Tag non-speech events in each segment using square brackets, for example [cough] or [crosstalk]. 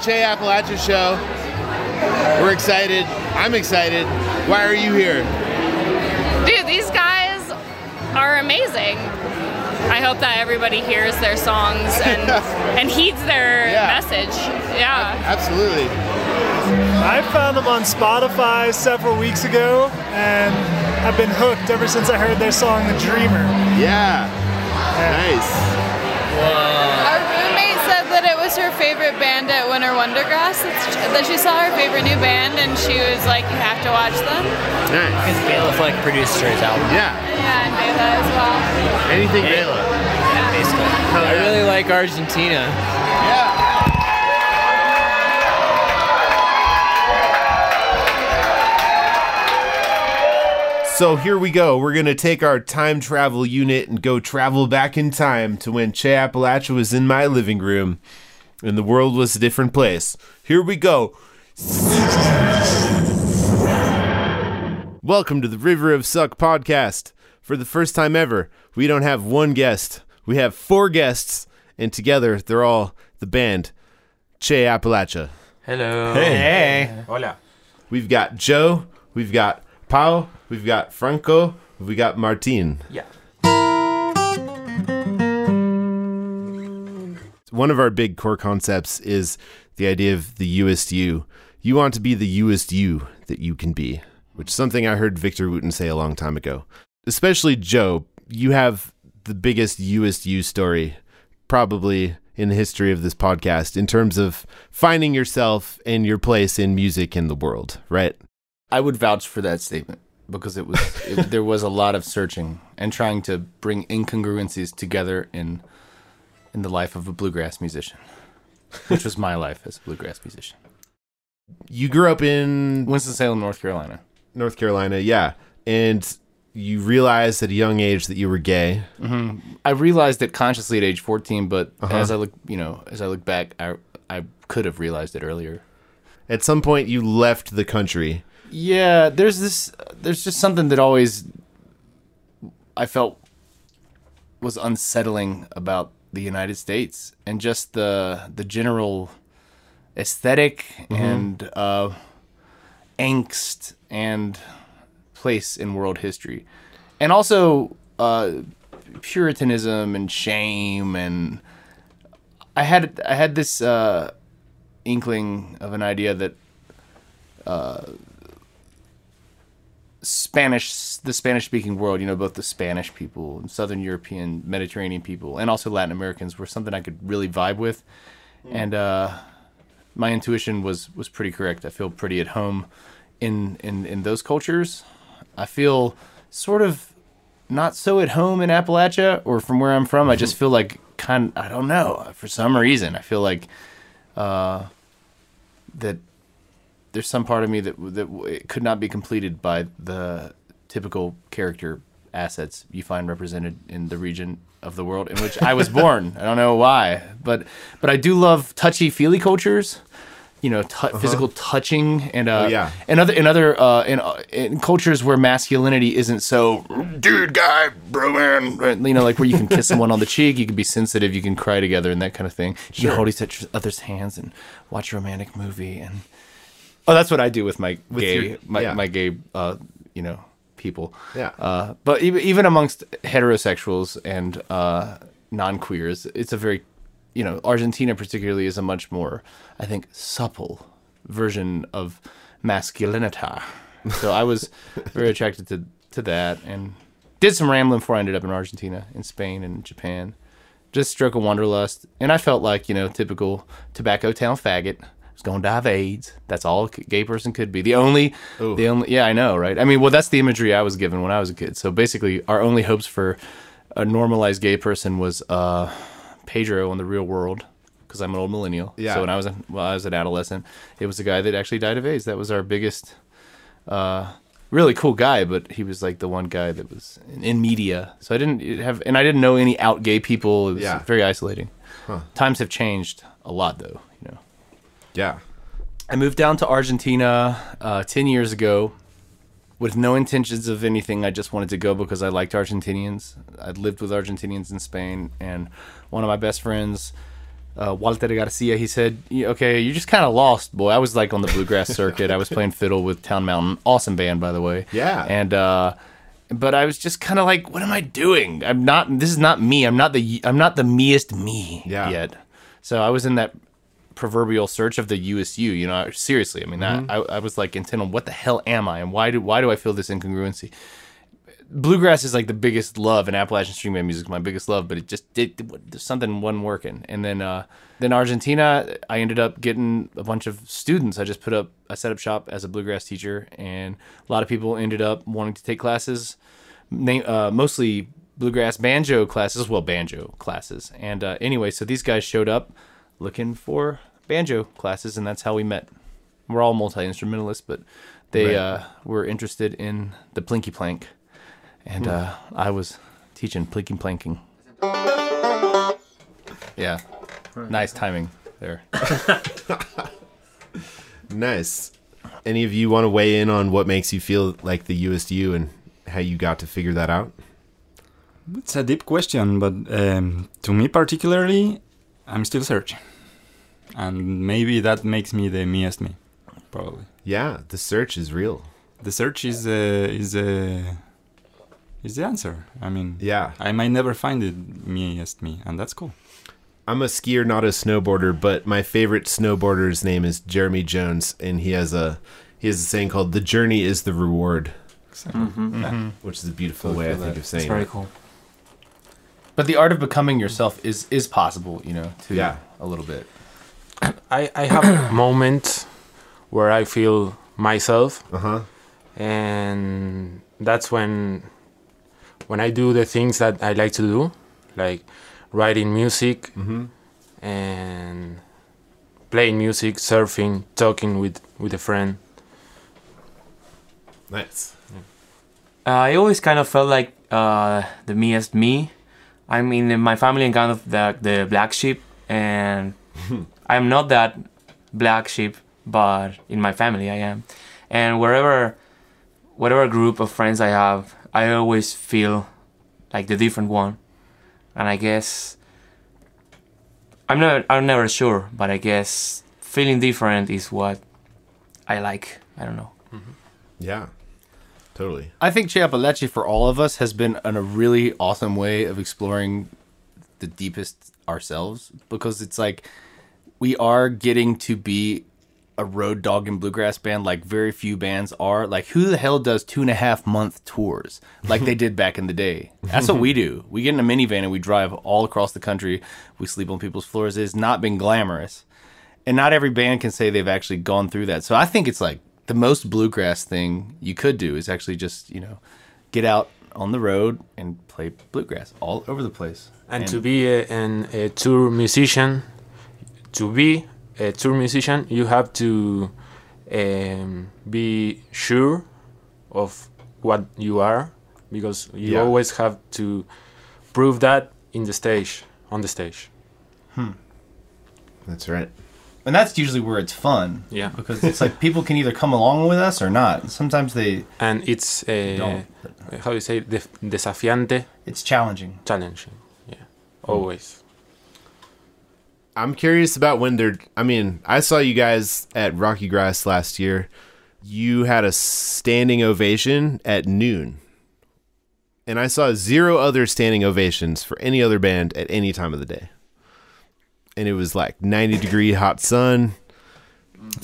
Che Apalache show. We're excited. I'm excited. Why are you here? Dude, these guys are amazing. I hope that everybody hears their songs and [laughs] and heeds their Yeah. message. Yeah. Absolutely. I found them on Spotify several weeks ago and have been hooked ever since I heard their song The Dreamer. Yeah. Nice. Our roommate said that it was her favorite band at Winter Wondergrass. It's, that she saw her favorite new band and she was like, "You have to watch them." Nice. Because Bela Fleck produced his album. Yeah. Yeah, and Bela as well. Anything Bela. Basically. I really like Argentina. Yeah. So here we go. We're going to take our time travel unit and go travel back in time to when Che Apalache was in my living room and the world was a different place. Here we go. Welcome to the River of Suck podcast. For the first time ever, we don't have one guest, we have four guests, and together they're all the band Che Apalache. Hello. Hey. Hola. We've got Joe, we've got Pau, we've got Franco, we got Martin. Yeah. One of our big core concepts is the idea of the youest you. You want to be the youest you that you can be, which is something I heard Victor Wooten say a long time ago. Especially Joe, you have the biggest youest you story probably in the history of this podcast in terms of finding yourself and your place in music in the world, right? I would vouch for that statement because it was it, there was a lot of searching and trying to bring incongruencies together in in the life of a bluegrass musician, which was my life as a bluegrass musician. You grew up in Winston Salem, North Carolina. North Carolina, yeah, and you realized at a young age that you were gay. I realized it consciously at age 14, but Uh-huh. as I look, you know, as I look back, I I could have realized it earlier. At some point, you left the country. Yeah, there's this. There's just something that always I felt was unsettling about the United States and just the the general esthetic and uh, angst and place in world history, and also uh, puritanism and shame and I had I had this uh, inkling of an idea that Spanish, the Spanish speaking world, you know, both the Spanish people and Southern European, Mediterranean people, and also Latin Americans were something I could really vibe with. And uh, my intuition was, was pretty correct. I feel pretty at home in, in, in those cultures. I feel sort of not so at home in Appalachia or from where I'm from. I just feel like kind I don't know, for some reason. I feel like uh, that there's some part of me that that it could not be completed by the typical character assets you find represented in the region of the world in which I was born. I don't know why, but but I do love touchy feely cultures. You know, t- physical touching and uh, Uh-huh. Oh, yeah. and other in other uh, in, uh, in cultures where masculinity isn't so dude guy bro man you know like where you can kiss someone on the cheek you can be sensitive you can cry together and that kind of thing you can hold each other's hands and watch a romantic movie and oh that's what I do with my gay your- my, yeah. my gay uh, you know people Yeah. uh, but even, even amongst heterosexuals and uh, non-queers it's a very you know Argentina particularly is a much more I think supple version of masculinity. So I was [laughs] very attracted to to that and did some rambling before I ended up in Argentina, in Spain, and Japan. Just stroke of wanderlust, and I felt like you know typical tobacco town faggot. Was going to die of AIDS. That's all a gay person could be. The only, the only. Yeah, I know, right? I mean, well, that's the imagery I was given when I was a kid. So basically, our only hopes for a normalized gay person was uh, Pedro in the Real World because I'm an old millennial. Yeah. So when I was a, well, I was an adolescent, it was a guy that actually died of AIDS. That was our biggest, uh, really cool guy. But he was like the one guy that was in, in media. So I didn't have, and I didn't know any out gay people. It was Yeah. very isolating. Times have changed a lot, though. Yeah. I moved down to Argentina uh, 10 years ago with no intentions of anything. I just wanted to go because I liked Argentinians. I'd lived with Argentinians in Spain, and one of my best friends uh, Walter Garcia. He said, "Okay, you're just kind of lost, boy." I was like on the bluegrass [laughs] circuit. I was playing fiddle with Town Mountain, awesome band, by the way. Yeah. and uh, but I was just kind of like, "What am I doing? I'm not. This is not me. I'm not the. I'm not the meest me Yeah. yet." So I was in that proverbial search of the USU. You know, seriously. I mean, that, I, I was like intent on what the hell am I, and why do why do I feel this incongruency? bluegrass is like the biggest love and Appalachian string band music is my biggest love, but it just did something wasn't working. And then uh then Argentina, I ended up getting a bunch of students. I just put up I set up shop as a bluegrass teacher and a lot of people ended up wanting to take classes name uh mostly bluegrass banjo classes, well banjo classes. And uh anyway, so these guys showed up looking for banjo classes and that's how we met. We're all multi-instrumentalists, but they Right. uh were interested in the plinky plank and uh, I was teaching plinking planking. Yeah, nice timing there. [laughs] Nice. Any of you want to weigh in on what makes you feel like the youest you and how you got to figure that out? It's a deep question, but um, to me particularly, I'm still searching, and maybe that makes me the meest me, probably. Yeah, the search is real. The search is uh, is uh, is the answer. I mean, Yeah. I might never find it meest me, and that's cool. I'm a skier, not a snowboarder, but my favorite snowboarder's name is Jeremy Jones, and he has a he has a saying called "The journey is the reward," which is a beautiful way I think of It's saying very it. cool. But the art of becoming yourself is is possible, you know, too. Yeah. a little bit. I, I have [coughs] moments where I feel myself, Uh huh. and that's when when I do the things that I like to do, like writing music and playing music, surfing, talking with with a friend. Nice. Uh, I always kind of felt like uh, the meest me. I mean, in my family, I'm kind of the, the black sheep, and [laughs] I'm not that black sheep, but in my family, I am. And wherever, whatever group of friends I have, I always feel like the different one. And I guess I'm never, I'm never sure, but I guess feeling different is what I like. I don't know. Mm-hmm. Yeah. Totally. I think Che Apalache for all of us has been an, a really awesome way of exploring the deepest ourselves because it's like we are getting to be a road dog and bluegrass band like very few bands are. Like who the hell does two and a half month tours like they did back in the day? That's what we do. We get in a minivan and we drive all across the country. We sleep on people's floors. It's not been glamorous and not every band can say they've actually gone through that. So I think it's like the most bluegrass thing you could do is actually just you know get out on the road and play bluegrass all over the place. And, to be a, an, a tour musician, to be a tour musician, you have to um, be sure of what you are, because you Yeah. always have to prove that in the stage, on the stage. That's right. and that's usually where it's fun. Yeah. because it's like people can either come along with us or not. Sometimes they And it's uh, how do you say desafiante, it's challenging. challenging. Yeah, always. I'm curious about when they're. I mean, I saw you guys at Rocky Grass last year. You had a standing ovation at noon. And I saw zero other standing ovations for any other band at any time of the day. And it was like 90 degree hot sun.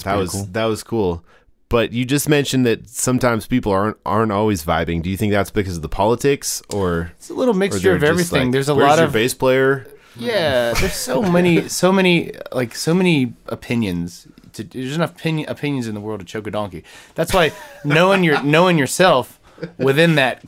that was that was cool. But you just mentioned that sometimes people aren't aren't always vibing. Do you think that's because of the politics or It's a little mixture of everything. like, There's a "Where's lot your of bass player. Yeah, there's so [laughs] many, so many, like so many opinions. To, there's enough opinion, opinions in the world to choke a donkey. That's why knowing your [laughs] knowing yourself within that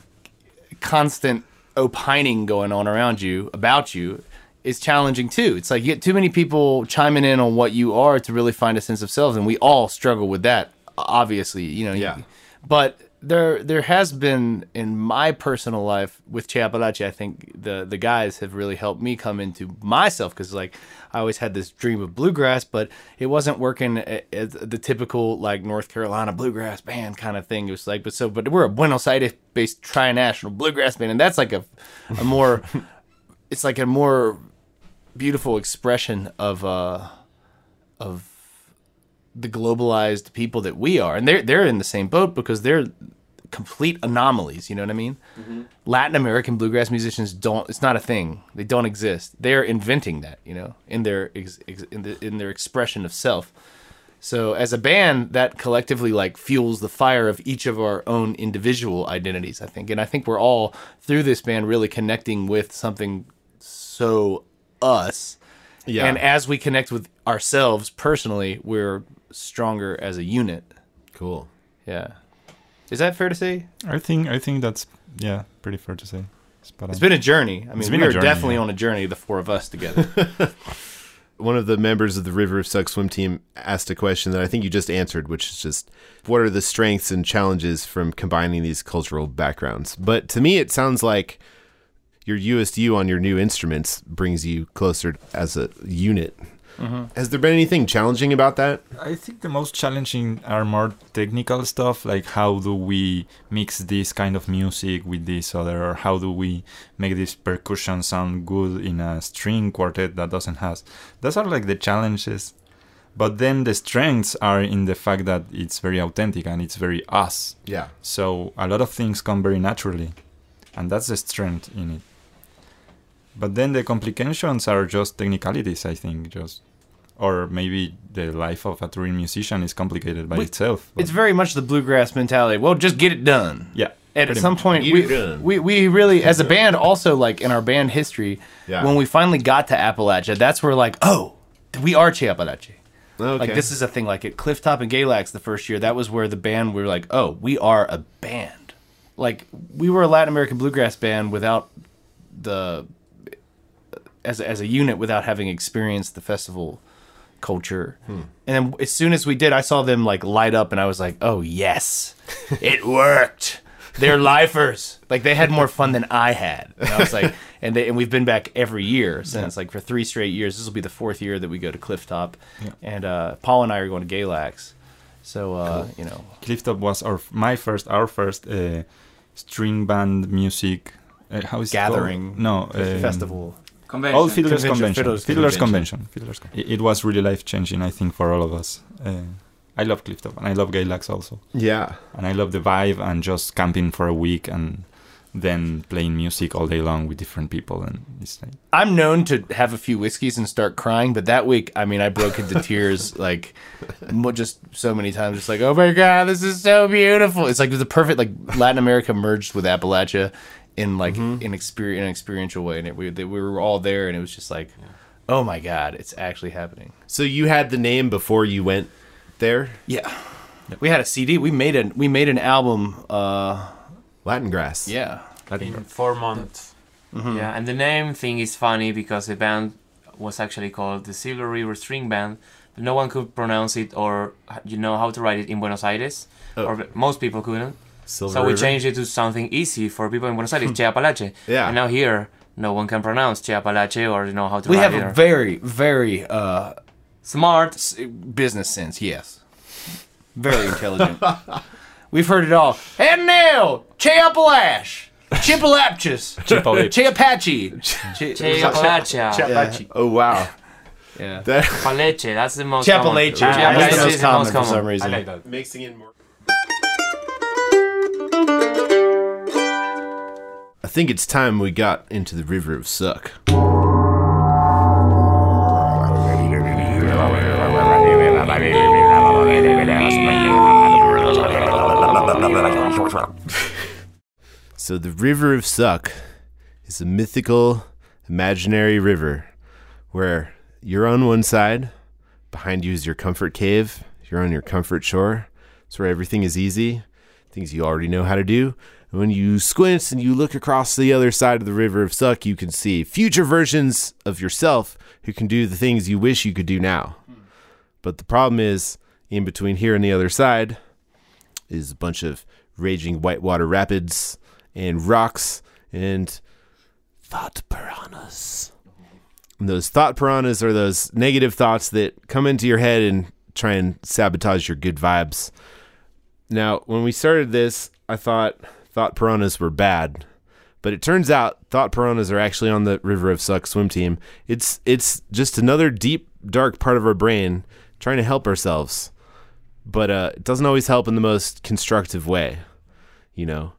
constant opining going on around you about you is challenging too. It's like you get too many people chiming in on what you are to really find a sense of self, and we all struggle with that. Obviously, you know. Yeah. But there, there has been in my personal life with Che Apalache. I think the the guys have really helped me come into myself because like I always had this dream of bluegrass, but it wasn't working as the typical like North Carolina bluegrass band kind of thing. It was like, but so, but we're a Buenos Aires based tri-national bluegrass band, and that's like a a more, [laughs] it's like a more beautiful expression of uh of the globalized people that we are, and they're they're in the same boat because they're complete anomalies. You know what I mean? Mm-hmm. Latin American bluegrass musicians don't. It's not a thing. They don't exist. They're inventing that. You know, in their ex, ex, in, the, in their expression of self. So as a band, that collectively like fuels the fire of each of our own individual identities. I think, and I think we're all through this band really connecting with something so us. Yeah. And as we connect with ourselves personally, we're stronger as a unit. Cool. Yeah. Is that fair to say? I think I think that's yeah, pretty fair to say. Spot on. It's been a journey. I mean, been we a are journey, definitely yeah. on a journey, the four of us together. [laughs] One of the members of the River of Suck swim team asked a question that I think you just answered, which is just what are the strengths and challenges from combining these cultural backgrounds? But to me, it sounds like your youest you on your new instruments brings you closer as a unit. Mm-hmm. Has there been anything challenging about that? I think the most challenging are more technical stuff, like how do we mix this kind of music with this other, or how do we make this percussion sound good in a string quartet that doesn't have. Those are like the challenges. But then the strengths are in the fact that it's very authentic and it's very us. Yeah. So a lot of things come very naturally, and that's the strength in it. But then the complications are just technicalities, I think, just or maybe the life of a touring musician is complicated by We- itself. it's very much the bluegrass mentality. Well, just get it done. yeah. And at some much. point, we, we we really, as a band, also like in our band history, Yeah. when we finally got to Appalachia, that's where like, oh, we are Che Apalache. Okay. Like this is a thing. Like at Clifftop and Galax the first year, that was where the band we were like, oh, we are a band. Like we were a Latin American bluegrass band without the as as a unit without having experienced the festival culture. And then as soon as we did, I saw them like light up, and I was like, oh yes, [laughs] it worked. They're lifers. Like they had more fun than I had. And I was like, [laughs] and they, and we've been back every year since, like for three straight years. This will be the fourth year that we go to Clifftop, and uh, Paul and I are going to Galax. So uh, you know, Clifftop was our my first, our first uh, string band music. Uh, how is gathering, It called? No, um, festival. Convention. All Fiddlers Convention, Convention. Fiddlers Fiddlers Convention. Convention. Fiddlers Con- it, it was really life changing, I think, for all of us. Uh, I love Clifftop and I love Galax also. yeah. And I love the vibe and just camping for a week and then playing music all day long with different people. And it's like, I'm known to have a few whiskeys and start crying, but that week, I mean, I broke into [laughs] tears like just so many times. Just like, oh my god, this is so beautiful. It's like the perfect like Latin America merged with Appalachia in like in experience in an experiential way, and it, we they, we were all there, and it was just like, oh my god, it's actually happening. So you had the name before you went there? Yeah, we had a CD. We made a we made an album. uh Latin grass. Yeah, in four months. Yeah, and the name thing is funny because the band was actually called the Silver River String Band, but no one could pronounce it or you know how to write it in Buenos Aires, Oh. or most people couldn't. Silver so we River? changed it to something easy for people in Buenos Aires, Che Apalache. Yeah. And now here, no one can pronounce Che Apalache or you know how to we have it. a or- very very uh smart. s- business sense. Yes, very intelligent. [laughs] We've heard it all. And now, Cheapalash, Chipalapchus, Chipalip. Cheapache, Che Apalache. Oh wow. Yeah. That Apalache, that's the most Chapalache. common. That's the most common for some reason. I like that. mixing in more. Think it's time we got into the river of suck. So the river of suck is a mythical, imaginary river where you're on one side, behind you is your comfort cave, you're on your comfort shore. It's where everything is easy, things you already know how to do. When you squint and you look across the other side of the river of suck, you can see future versions of yourself who can do the things you wish you could do now. But the problem is, in between here and the other side is a bunch of raging whitewater rapids and rocks and thought piranhas. And those thought piranhas are those negative thoughts that come into your head and try and sabotage your good vibes. Now, when we started this, I thought thought piranhas were bad, But it turns out thought piranhas are actually on the River of Suck swim team. It's it's just another deep, dark part of our brain trying to help ourselves, but uh, it doesn't always help in the most constructive way, you know.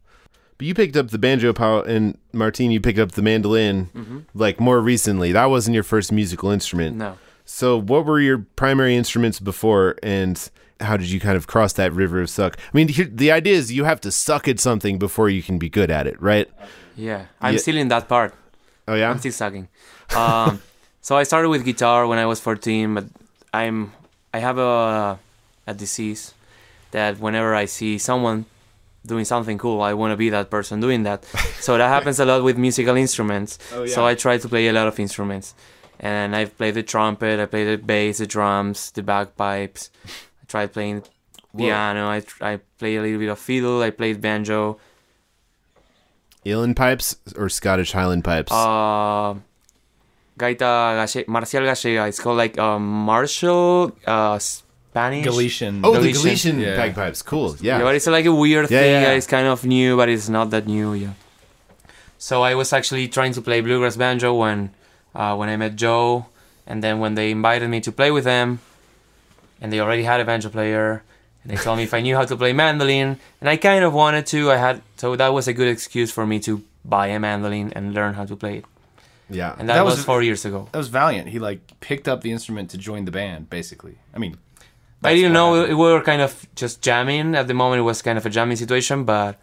But you picked up the banjo, Paul, and Martine, you picked up the mandolin like more recently. That wasn't your first musical instrument. No. So, what were your primary instruments before, and how did you kind of cross that river of suck? I mean, here- the idea is you have to suck at something before you can be good at it, right? Yeah, I'm Yeah. still in that part. Oh yeah. I'm still sucking. Um, [laughs] so I started with guitar when I was 14, but I'm I have a a disease that whenever I see someone doing something cool, I want to be that person doing that. [laughs] So that happens a lot with musical instruments. Oh, So. I try to play a lot of instruments, and I've played the trumpet, I played the bass, the drums, the bagpipes. I tried playing piano. I tr- I play a little bit of fiddle. I played banjo. Uilleann pipes or Scottish Highland pipes? uh, gaita gache- marcial gallega. It's called like uh, martial uh, Spanish. Galician. oh, the Galician. Galician Yeah. bagpipes. Cool. Yeah, Yeah. but it's like a weird Yeah, thing. yeah, yeah. It's kind of new, but it's not that new. Yeah. So I was actually trying to play bluegrass banjo when uh, when I met Joe, and then when they invited me to play with them, and they already had a banjo player, and they told me if I knew how to play mandolin, and I kind of wanted to. I had so that was a good excuse for me to buy a mandolin and learn how to play it, yeah. and that, That was, was- four years ago. That was valiant. He like picked up the instrument to join the band, basically. I mean, I didn't know happened. we were kind of just jamming at the moment. It was kind of a jamming situation, but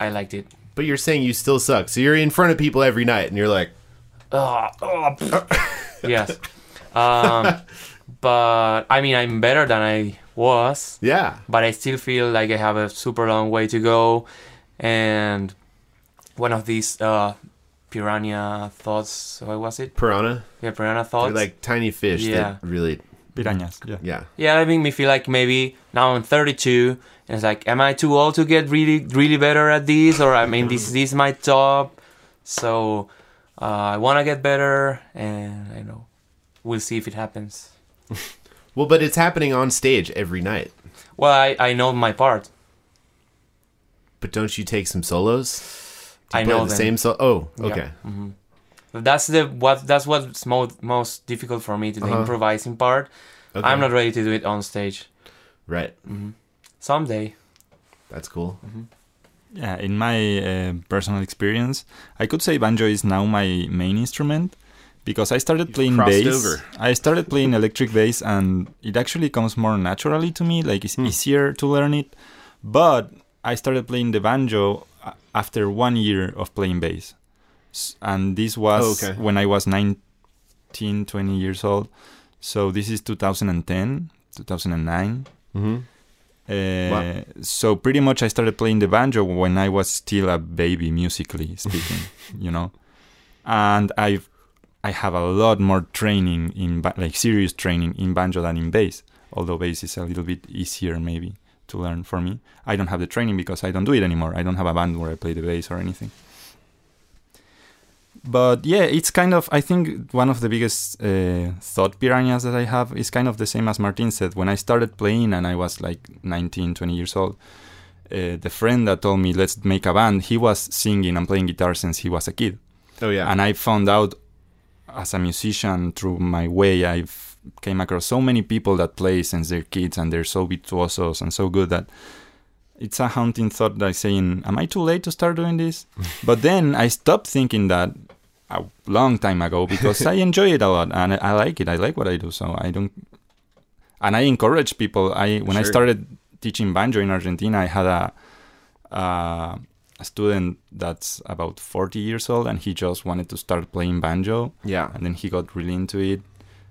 I liked it. But you're saying you still suck. So you're in front of people every night, and you're like, Oh, oh, [laughs] yes. Um, [laughs] but I mean, I'm better than I was, yeah. but I still feel like I have a super long way to go. And one of these uh, piranha thoughts, what was it? Piranha. Yeah, piranha They're thoughts. like tiny fish Yeah. that really, Piranhas, yeah. yeah. yeah, that made me feel like maybe now I'm 32, and it's like, am I too old to get really, really better at this? Or I mean, this, this is my top, so uh, I want to get better, and I know we'll see if it happens. [laughs] Well, but it's happening on stage every night. Well, I, I know my part. But don't you take some solos? Do you I play know the them. same solo. Oh, Yeah. okay. That's the what that's what's most most difficult for me to the Uh-huh. improvising part. Okay. I'm not ready to do it on stage. Right. Hmm. Someday. That's cool. Yeah, in my uh, personal experience, I could say banjo is now my main instrument because I started playing bass. over. I started playing electric bass, and it actually comes more naturally to me. Like it's easier to learn it. But I started playing the banjo after one year of playing bass, and this was Oh, okay. when I was 19, 20 years old. So this is 2010, 2009. Mm-hmm. Uh, Wow. So pretty much, I started playing the banjo when I was still a baby, musically speaking. [laughs] you know, and I I have a lot more training in like serious training in banjo than in bass. Although bass is a little bit easier maybe to learn for me. I don't have the training because I don't do it anymore. I don't have a band where I play the bass or anything. But yeah, it's kind of I think one of the biggest uh, thought piranhas that I have is kind of the same as Martin said. When I started playing and I was like 19, 20 years old, uh, the friend that told me let's make a band, he was singing and playing guitar since he was a kid. Oh yeah. And I found out as a musician through my way, I've came across so many people that play since they're kids and they're so virtuosos and so good that it's a haunting thought like saying, Am I too late to start doing this? [laughs] but then I stopped thinking that a long time ago because I [laughs] enjoy it a lot and I, I like it. I like what I do. So I don't and I encourage people. I when I started teaching banjo in Argentina, I had a uh, a student that's about 40 years old and he just wanted to start playing banjo yeah. and then he got really into it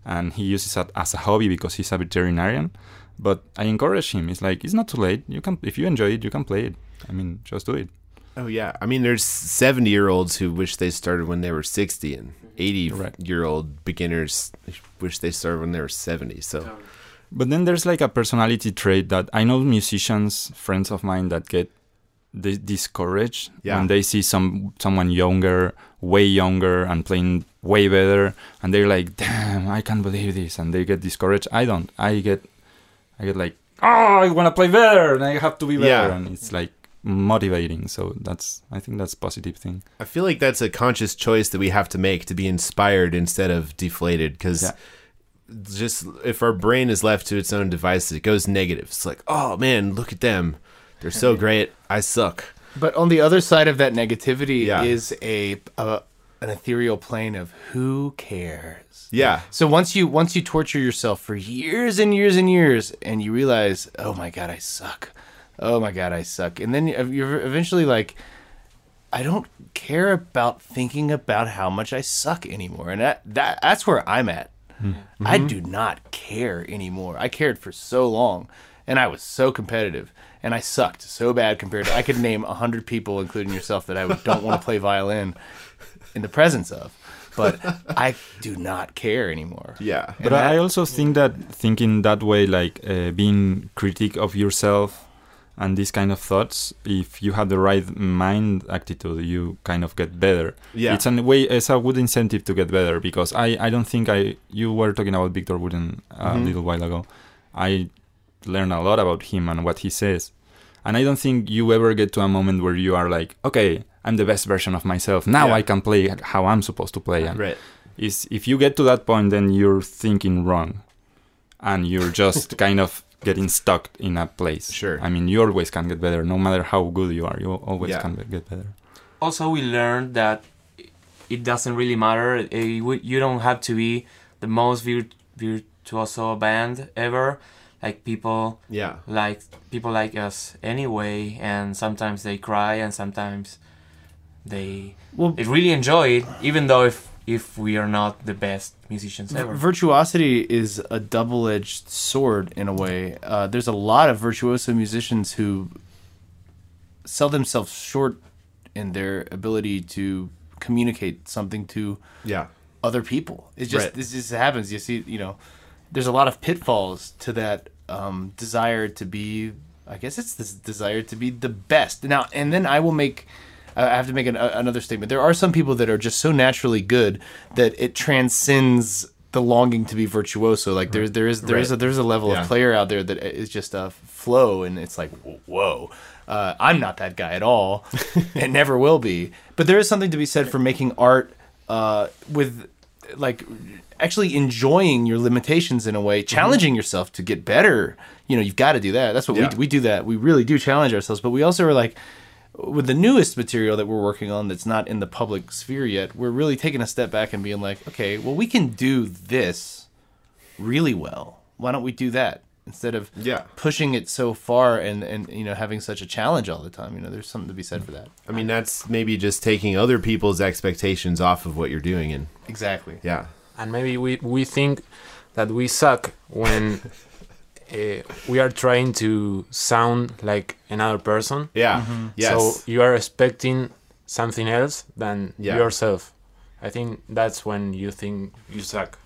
and he uses it as a hobby because he's a veterinarian but i encourage him it's like it's not too late you can if you enjoy it you can play it i mean just do it Oh yeah. I mean, there's 70 year olds who wish they started when they were 60, and 80 Right. year old beginners wish they started when they were 70. So But then there's like a personality trait that I know musicians, friends of mine, that get di- discouraged Yeah. when they see some someone younger, way younger, and playing way better, and they're like, "Damn, I can't believe this," and they get discouraged. I don't. I get, I get like, "Oh, I want to play better, and I have to be better," Yeah. and it's like motivating. So that's I think that's positive thing. I feel like that's a conscious choice that we have to make to be inspired instead of deflated because Yeah. just if our brain is left to its own devices, it goes negative. It's like, oh man, look at them. They're so great. I suck. But on the other side of that negativity Yeah. is a, a an ethereal plane of who cares. Yeah. So once you once you torture yourself for years and years and years, and you realize, oh my god, I suck. Oh my god, I suck. And then you're eventually like, I don't care about thinking about how much I suck anymore. And that, that that's where I'm at. Hmm. I mm-hmm. do not care anymore. I cared for so long, and I was so competitive, and I sucked so bad compared to. I could name a hundred people, including yourself, that I would, don't want to play violin in the presence of. But I do not care anymore. Yeah. But I also think that thinking that way, like uh, being critic of yourself and these kind of thoughts, if you have the right mind attitude, you kind of get better. Yeah. It's a way, it's a good incentive to get better because I, I don't think I, you were talking about Victor Wooten a Mhm. little while ago. I learned a lot about him and what he says. And I don't think you ever get to a moment where you are like, okay, I'm the best version of myself. Now Yeah. I can play how I'm supposed to play. And Right. is if you get to that point then you're thinking wrong and you're just [laughs] kind of getting stuck in a place Sure. i mean you always can get better no matter how good you are you always Yeah. can get better also we learned that it doesn't really matter Uh, you you don't have to be the most virt- virtuoso band ever like people Yeah. like people like us anyway and sometimes they cry and sometimes they Well, they really enjoy it even though if if we are not the best musicians ever virtuosity is a double-edged sword in a way. Uh, there's a lot of virtuoso musicians who sell themselves short in their ability to communicate something to Yeah. other people. It just Right. this just happens. You see, you know, there's a lot of pitfalls to that um, desire to be. I guess it's this desire to be the best. Now, and then I will make. I have to make an, another statement. There are some people that are just so naturally good that it transcends the longing to be virtuoso. Like there's there is there is Right. a there's a level Yeah. of player out there that is just a flow, and it's like whoa. Uh, I'm not that guy at all, [laughs] and never will be. But there is something to be said for making art uh, with like actually enjoying your limitations in a way, mm-hmm. challenging yourself to get better. You know, you've got to do that. That's what Yeah. we we do. That we really do challenge ourselves. But we also are like with the newest material that we're working on that's not in the public sphere yet. We're really taking a step back and being like, okay, well, we can do this really well. Why don't we do that instead of Yeah. pushing it so far and and you know having such a challenge all the time? You know, there's something to be said for that. I mean, that's maybe just taking other people's expectations off of what you're doing. And Exactly. yeah. And maybe we, we think that we suck when uh, [laughs] we are trying to sound like another person. Yeah. Yes. So you are expecting something else than Yeah. yourself. I think that's when you think you suck.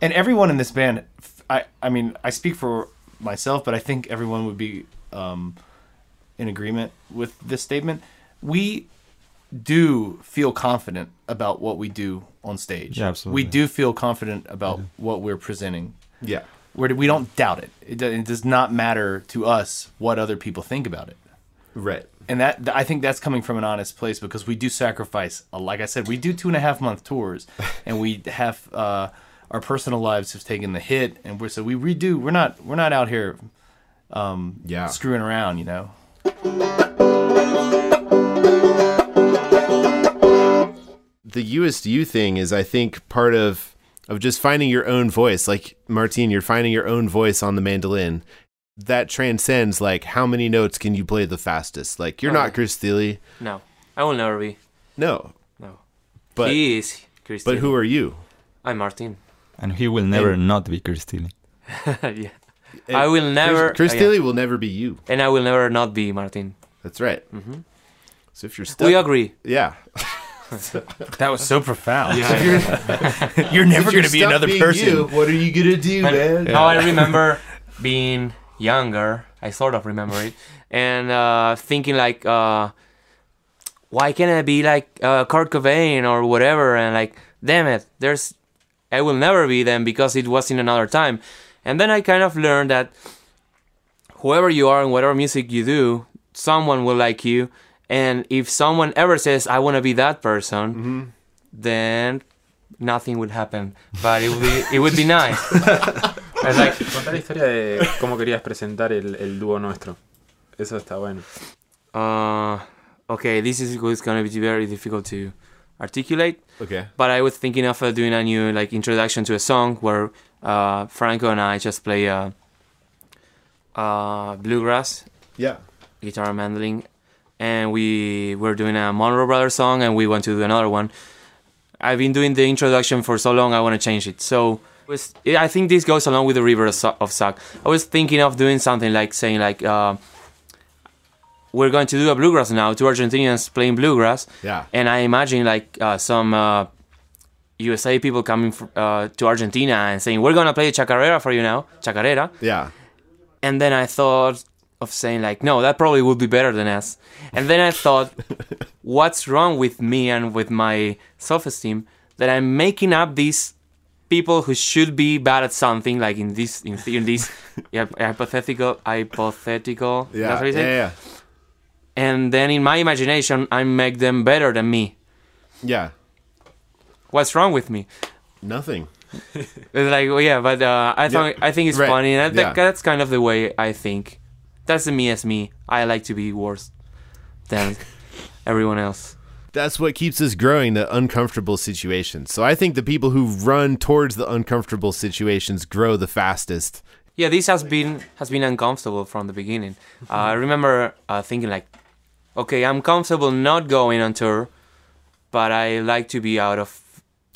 and everyone in this band i i mean i speak for myself but i think everyone would be um in agreement with this statement we do feel confident about what we do on stage Yeah, absolutely. we do feel confident about what we're presenting yeah. where we don't doubt it. It, it does not matter to us what other people think about it Right. and that I think that's coming from an honest place because we do sacrifice. uh, Like I said, we do two and a half month tours, [laughs] and we have uh, our personal lives have taken the hit, and we're so we redo. We're not we're not out here um, Yeah. screwing around, you know. The youest you thing is, I think, part of of just finding your own voice. Like Martine, you're finding your own voice on the mandolin. That transcends like how many notes can you play the fastest? Like you're Oh. not Chris Thile. no i will never be No. no But he is Christian. but who are you? i'm martin and he will never not be Chris Thile. [laughs] yeah i will never Chris, Chris uh, yeah. Thile will never be you. and i will never not be martin That's right. Mhm. So if you're stuck, we agree yeah. [laughs] [laughs] That was so profound. Yeah. you're, [laughs] you're never going to be another being person. you, what are you gonna do, But man? How I remember [laughs] being younger, I sort of remember it, and uh, thinking like, uh, why can't I be like uh, Kurt Cobain or whatever? And like, damn it, there's, I will never be them because it was in another time. And then I kind of learned that whoever you are and whatever music you do, someone will like you, and if someone ever says I want to be that person, then nothing would happen. But it would be it would be nice. I [laughs] like Contar la historia de cómo querías presentar el, el dúo nuestro. Eso está bueno. Uh, okay, this is gonna be very difficult to articulate. Okay. But I was thinking of uh, doing a new like introduction to a song where uh, Franco and I just play uh, uh, bluegrass, Yeah. guitar and mandolin, and we were doing a Monroe Brothers song, and we want to do another one. I've been doing the introduction for so long, I want to change it. So was I think this goes along with the River of Suck. I was thinking of doing something like saying like. Uh, we're going to do a bluegrass now. Two Argentinians playing bluegrass, Yeah. and I imagine like uh, some uh, USA people coming fr- uh, to Argentina and saying, "We're gonna play chacarera for you now, chacarera." Yeah. And then I thought of saying like, "No, that probably would be better than us." And then I thought, [laughs] "What's wrong with me and with my self-esteem that I'm making up these people who should be bad at something, like in this in, in this [laughs] yeah, hypothetical hypothetical Yeah. that's what you Yeah. Yeah. and then in my imagination I make them better than me." Yeah. What's wrong with me? Nothing. It's like, well, yeah, but uh, I think I think it's right, funny, and I think yeah. that's kind of the way I think. That's the me as me. I like to be worse than [laughs] everyone else. That's what keeps us growing, the uncomfortable situations. So I think the people who run towards the uncomfortable situations grow the fastest. Yeah, this has been has been uncomfortable from the beginning. Uh, I remember uh, thinking like, okay, I'm comfortable not going on tour, but I like to be out of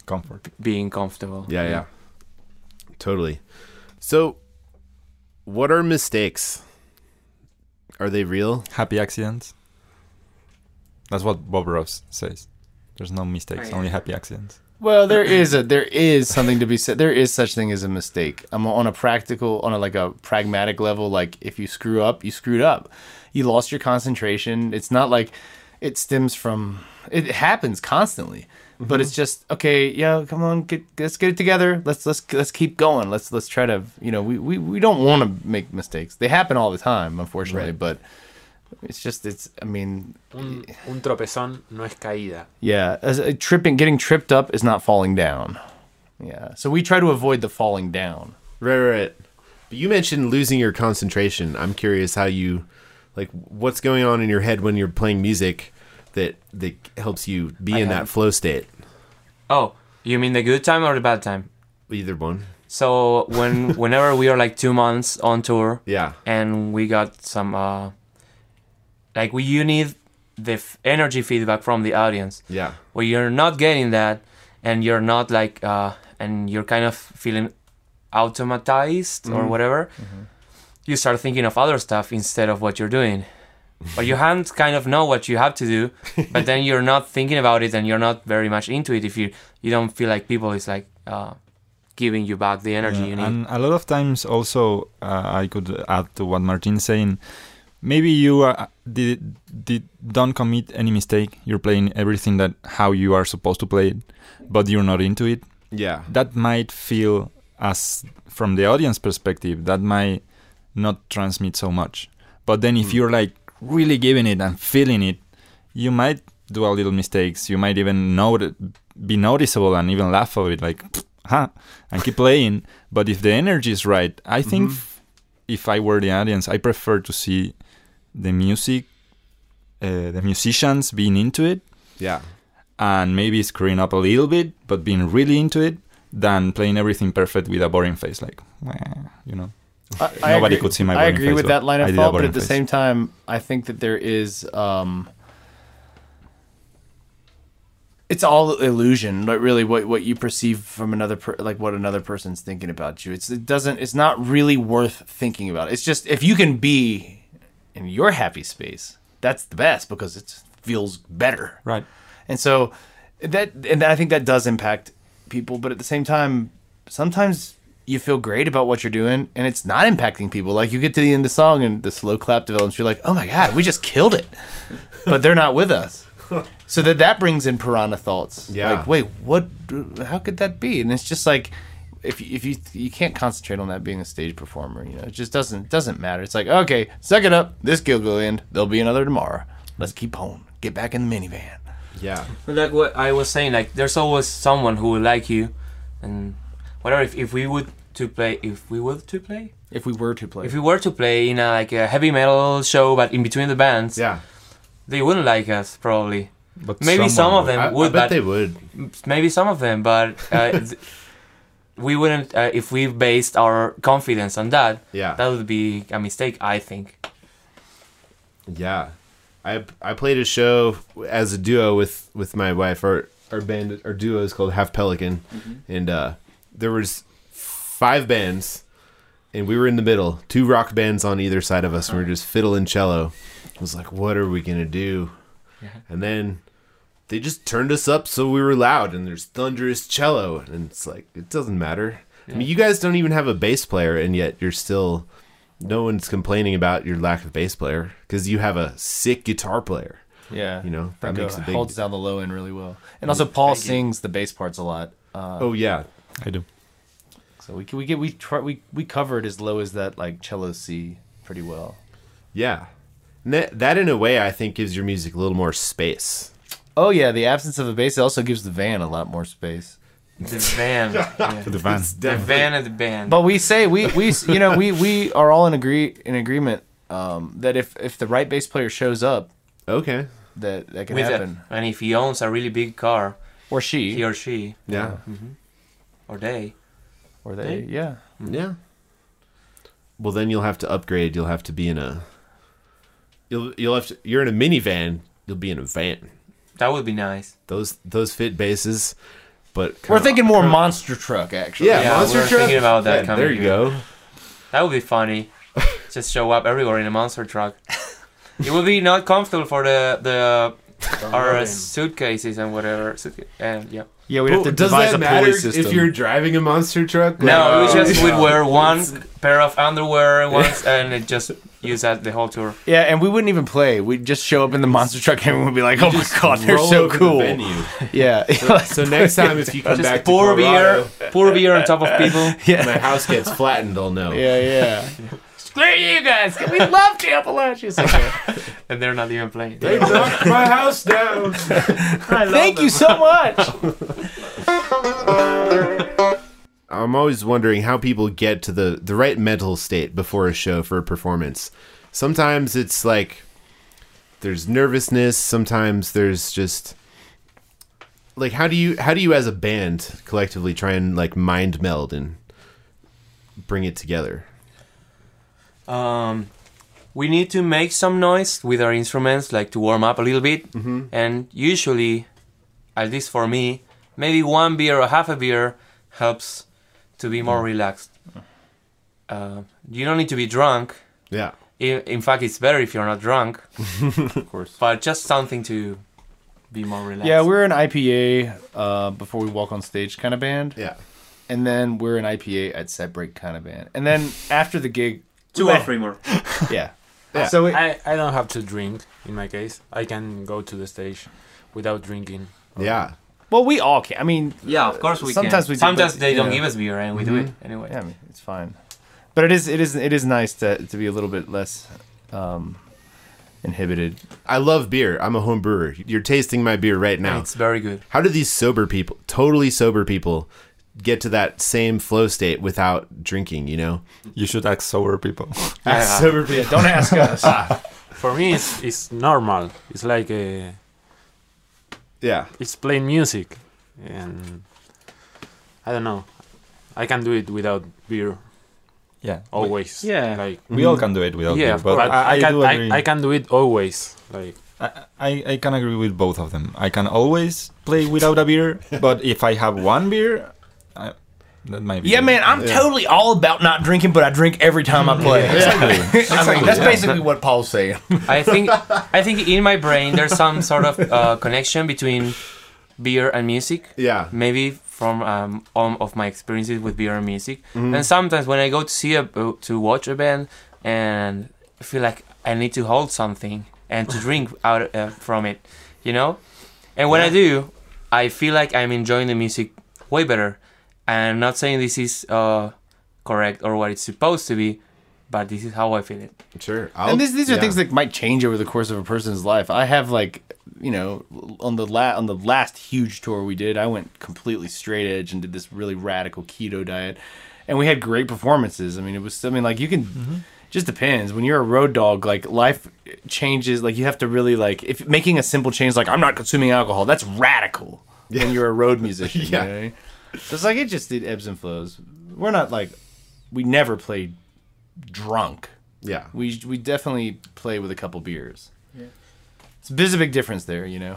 Comfort. being comfortable. Yeah, yeah. Totally. So what are mistakes? Are they real? Happy accidents. That's what Bob Ross says. There's no mistakes, oh, only happy accidents. Well, there is a there is something to be said. There is such thing as a mistake. I'm on a practical, on a like a pragmatic level. Like if you screw up, you screwed up. You lost your concentration. It's not like it stems from. It happens constantly, but it's mm-hmm. just okay. Yeah, come on, get let's get it together. Let's let's let's keep going. Let's let's try to. You know, we we, we don't want to make mistakes. They happen all the time, unfortunately. Right. But it's just it's. I mean, Un, un tropezón no es caída. yeah, as a tripping, getting tripped up is not falling down. Yeah, so we try to avoid the falling down. Right, right, right. But you mentioned losing your concentration. I'm curious how you like what's going on in your head when you're playing music that that helps you be I in have- that flow state. Oh, you mean the good time or the bad time? Either one. So when [laughs] whenever we are like two months on tour, Yeah. and we got some uh like we you need the f- energy feedback from the audience Yeah. where you're not getting that and you're not like uh and you're kind of feeling automatized or whatever you start thinking of other stuff instead of what you're doing but you hand kind of know what you have to do [laughs] but then you're not thinking about it and you're not very much into it if you you don't feel like people is like uh giving you back the energy you need And a lot of times, also, uh, I could add to what Martin's saying. Maybe you uh, did, did don't commit any mistake. You're playing everything that how you are supposed to play it, but you're not into it. Yeah. That might feel as from the audience perspective that might not transmit so much. But then if you're like really giving it and feeling it, you might do a little mistakes. You might even know that be noticeable and even laugh of it, like, [sniffs] huh, and keep playing. But if the energy is right, I think f- if I were the audience, I prefer to see the music, uh, the musicians being into it, Yeah. and maybe screwing up a little bit, but being really into it, than playing everything perfect with a boring face, like, you know. I, I Nobody agree- could see my I agree face, with that line of thought, but at the face. same time, I think that there is. um it's all illusion like really what what you perceive from another per, like what another person's thinking about you it's it doesn't it's not really worth thinking about it's just if you can be in your happy space that's the best because it feels better Right. and so that and I think that does impact people, but at the same time, sometimes you feel great about what you're doing and it's not impacting people. Like you get to the end of the song and the slow clap develops, you're like, "Oh my god, we just killed it." [laughs] But they're not with us. So that that brings in piranha thoughts. Yeah. Like, wait, what how could that be? And it's just like if you, if you you can't concentrate on that being a stage performer, you know, it just doesn't doesn't matter. It's like okay, suck it up. This gig will end. There'll be another tomorrow. Let's keep on. Get back in the minivan. Yeah. like what I was saying, like there's always someone who will like you, and whatever. If, if we would to play, if we were to play, If we were to play, if we were to play in a like a heavy metal show, but in between the bands, Yeah. they wouldn't like us probably. But Maybe some of them I, I would, bet but they would. maybe some of them, but uh, [laughs] we wouldn't uh, if we based our confidence on that. Yeah. That would be a mistake, I think. Yeah, I I played a show as a duo with with my wife. Our our band, our duo is called Half Pelican, and uh, there was five bands, and we were in the middle. Two rock bands on either side of us, and we were just fiddle and cello. I was like, what are we gonna do? And then they just turned us up so we were loud, and there's thunderous cello, and it's like it doesn't matter. I mean, you guys don't even have a bass player, and yet you're still no one's complaining about your lack of bass player because you have a sick guitar player. yeah, You know, that Franco makes a big- holds down the low end really well. And also, Paul sings the bass parts a lot. Uh, Oh yeah, I do. So we we get we try we we covered as low as that like cello C pretty well. yeah. And that, that in a way I think gives your music a little more space. Oh yeah, the absence of a bass also gives the van a lot more space. The van, [laughs] yeah. The van. the van and the band. But we say we we you know we we are all in agree in agreement um, that if if the right bass player shows up, Okay. that that can with happen. a, and if he owns a really big car, Or she, he or she Yeah. or they, or they, yeah. Yeah. Well, then you'll have to upgrade. You'll have to be in a. You'll you'll have to. You're in a minivan. You'll be in a van. that would be nice. Those those fit bases, but We're kinda- thinking more monster truck actually. Yeah, Yeah, monster we were truck. thinking about that Yeah, coming there you go. That would be funny. [laughs] Just show up everywhere in a monster truck. it would be not comfortable for the the [laughs] our suitcases and whatever. And yeah. Yeah. We have to Does devise that a matter pulley system. if you're driving a monster truck? No, we Like, just oh. would wear [laughs] one pair of underwear [laughs] once and it just use that the whole tour. yeah, and we wouldn't even play. We'd just show up in the monster truck and we'd be like, "Oh my god, they're roll so over the cool." venue. [laughs] Yeah, So next time, if you come Just back pour to beer, Colorado, pour beer on top of people. yeah. my house gets flattened, they'll know. yeah, yeah. Screw you guys. We love Camp Appalachians. [laughs] and they're not even playing. They knocked my house down. [laughs] Thank you so much. [laughs] I'm always wondering how people get to the the right mental state before a show for a performance. Sometimes it's like there's nervousness, sometimes there's just like how do you how do you as a band collectively try and like mind meld and bring it together? Um, we need to make some noise with our instruments, like to warm up a little bit. Mm-hmm. And usually, at least for me, maybe one beer or half a beer helps to be Mm. more relaxed. Uh, you don't need to be drunk. Yeah. I- In fact, it's better if you're not drunk, [laughs] Of course. but just something to be more relaxed. Yeah, we're an IPA uh, before we walk on stage kind of band, Yeah. and then we're an IPA at set break kind of band, and then after the gig, two or three more. [laughs] yeah. Yeah. So it, I, I don't have to drink in my case. I can go to the stage without drinking. Yeah. well, we all can. I mean, Yeah, of course we can. Sometimes can. we do, Sometimes but, they don't yeah. give us beer, and we do it anyway. yeah, I mean, it's fine. But it is it is it is nice to to be a little bit less um, inhibited. I love beer. I'm a home brewer. You're tasting my beer right now. It's very good. How do these sober people, totally sober people, get to that same flow state without drinking, you know? You should ask sober people. [laughs] sober people. Don't ask [laughs] us. Ah. For me, it's, it's normal. It's like a, Yeah. it's playing music, and I don't know. I can do it without beer yeah. always. Yeah. like We all can do it without yeah, beer, but, but I, I, I, can do. I, I can do it always. Like I, I, I can agree with both of them. I can always play without a beer, but if I have one beer, I, that might be. yeah, good. man, I'm totally all about not drinking, but I drink every time I play. [laughs] I mean, that's basically what Paul's saying. I think [laughs] I think in my brain there's some sort of uh, connection between beer and music. Yeah. Maybe from um, all of my experiences with beer and music. And sometimes when I go to see a to watch a band and I feel like I need to hold something and to drink out uh, from it, you know. And when I do, I feel like I'm enjoying the music way better. And not saying this is uh, correct or what it's supposed to be, but this is how I feel it. Sure. and these these are yeah. things that might change over the course of a person's life. I have like you know on the la- on the last huge tour we did, I went completely straight edge and did this really radical keto diet, and we had great performances. I mean, it was I mean like you can. Just depends. When you're a road dog, like life changes. Like you have to really like if making a simple change, like I'm not consuming alcohol. That's radical. When you're a road [laughs] musician, Yeah. You know? So it's like it just did ebbs and flows. We're not like we never played drunk. Yeah. We we definitely play with a couple beers. Yeah. It's there's a big difference there, you know.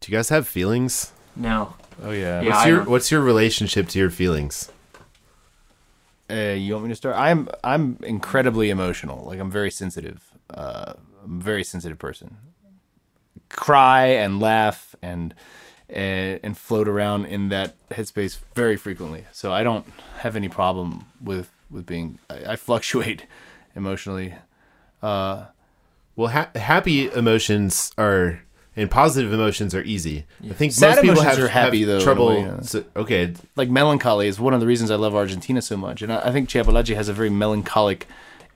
Do you guys have feelings? No. Oh yeah. Yeah, What's I your don't. What's your relationship to your feelings? Uh, you want me to start? I'm I'm incredibly emotional. Like I'm very sensitive. Uh, I'm a very sensitive person. Cry and laugh and and, and float around in that headspace very frequently. So I don't have any problem with with being. I, I fluctuate [laughs] emotionally. Uh, Well, ha- happy emotions are and positive emotions are easy. I think Sad most people emotions have, are happy, have though, in a trouble. way, yeah. so- okay, like melancholy is one of the reasons I love Argentina so much, and I, I think Che Apalache has a very melancholic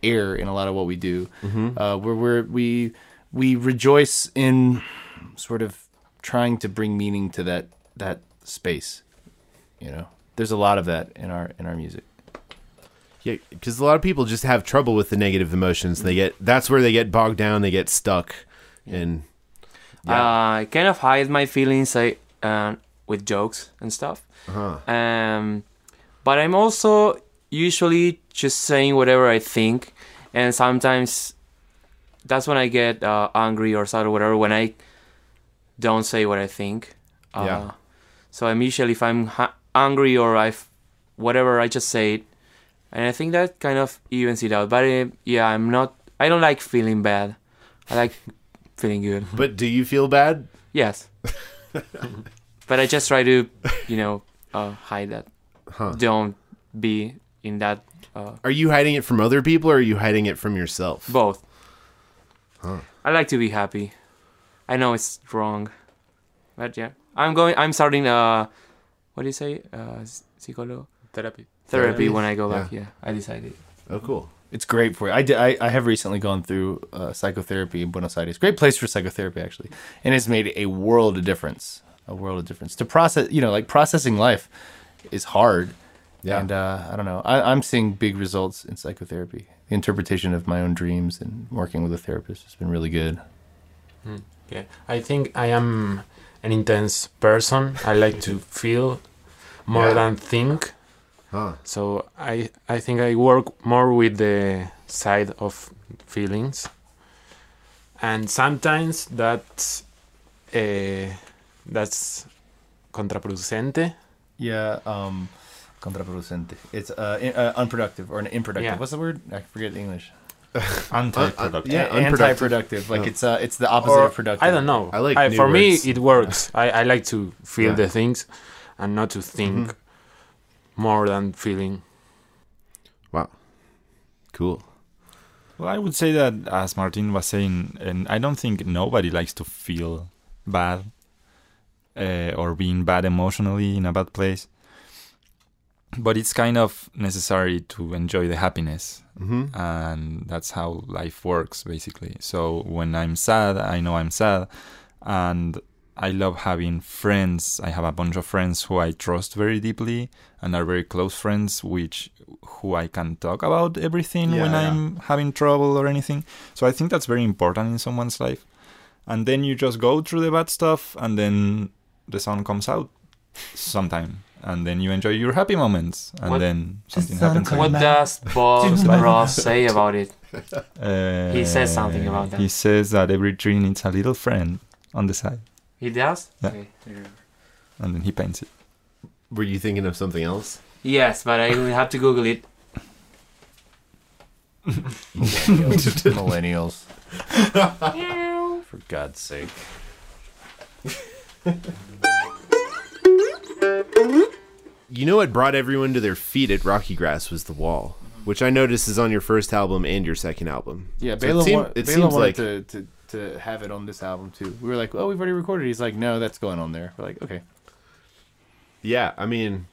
air in a lot of what we do, uh, where we're, we we rejoice in sort of trying to bring meaning to that that space. You know, there's a lot of that in our in our music. yeah, because a lot of people just have trouble with the negative emotions. They get that's where they get bogged down. They get stuck, and Uh, I kind of hide my feelings I, uh, with jokes and stuff. uh Um, but I'm also usually just saying whatever I think, and sometimes that's when I get uh, angry or sad or whatever when I don't say what I think. Uh, Yeah. So I'm usually if I'm ha- angry or I, whatever, I just say it, and I think that kind of evens it out. But uh, yeah, I'm not. I don't like feeling bad. I like feeling good. [laughs] but do you feel bad? Yes. [laughs] but I just try to, you know, uh, hide that. Huh. Don't be in that. Uh, Are you hiding it from other people, or are you hiding it from yourself? both. Huh. I like to be happy. I know it's wrong, but yeah, I'm going. I'm starting. Uh, what do you say? Uh, psycholo Therapy. therapy Therapy? when I go Yeah. back. Yeah, I decided. Oh, cool. It's great for you. I, did, I, I have recently gone through uh, psychotherapy in Buenos Aires. Great place for psychotherapy, actually, and it's made a world of difference. A world of difference to process. You know, like processing life is hard. Yeah. And uh, I don't know. I, I'm seeing big results in psychotherapy. The interpretation of my own dreams and working with a therapist has been really good. Yeah, I think I am an intense person. I like to feel more Yeah. than think. Huh. So I I think I work more with the side of feelings, and sometimes that's uh, that's contraproducente. Yeah. Um, contraproducente. It's uh, in, uh, unproductive or an unproductive. Yeah. What's the word? I forget the English. [laughs] Anti-productive. Yeah, unproductive. anti-productive. Like it's uh, it's the opposite Or of productive. I don't know. I like new for me it works. I, I like to feel Yeah. the things, and not to think more than feeling. Wow. Cool. Well, I would say that, as Martin was saying, and I don't think nobody likes to feel bad uh, or being bad emotionally in a bad place. But it's kind of necessary to enjoy the happiness, hmm and that's how life works, basically. So when I'm sad, I know I'm sad, and I love having friends. I have a bunch of friends who I trust very deeply and are very close friends, which who I can talk about everything Yeah, when yeah. I'm having trouble or anything. So I think that's very important in someone's life. And then you just go through the bad stuff, and then the sun comes out sometime, and then you enjoy your happy moments, and What- then something happens. What man. does Bob [laughs] Ross say about it? [laughs] Uh, He says something about that. He says that every tree needs a little friend on the side, He does. Yeah. Okay. and then he paints it. Were you thinking of something else? Yes, but I will have to Google it. Millennials. For God's sake. You know what brought everyone to their feet at RockyGrass was the wall, which I noticed is on your first album and your second album. Yeah, So Bela, it, seem- wa- it Bela seems wanted like to, to to have it on this album too. We were like, oh, we've already recorded. He's like, no, that's going on there. We're like, okay. Yeah, I mean,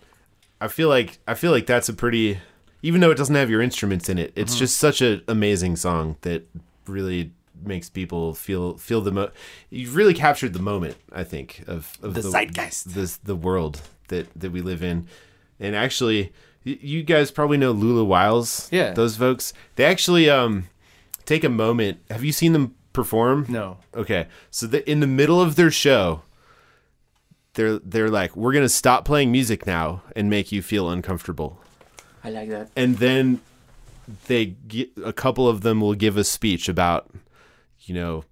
I feel like I feel like that's a pretty even though it doesn't have your instruments in it, it's Mhm. just such an amazing song that really makes people feel feel the mo- you've really captured the moment, I think, of, of The zeitgeist. this the world that that we live in. And actually you guys probably know Lula Wiles. Yeah. Those folks. They actually um take a moment. Have you seen them perform? No. Okay. So the, in the middle of their show, they're they're like, "We're gonna stop playing music now and make you feel uncomfortable." I like that. And then they get, a couple of them will give a speech about, you know,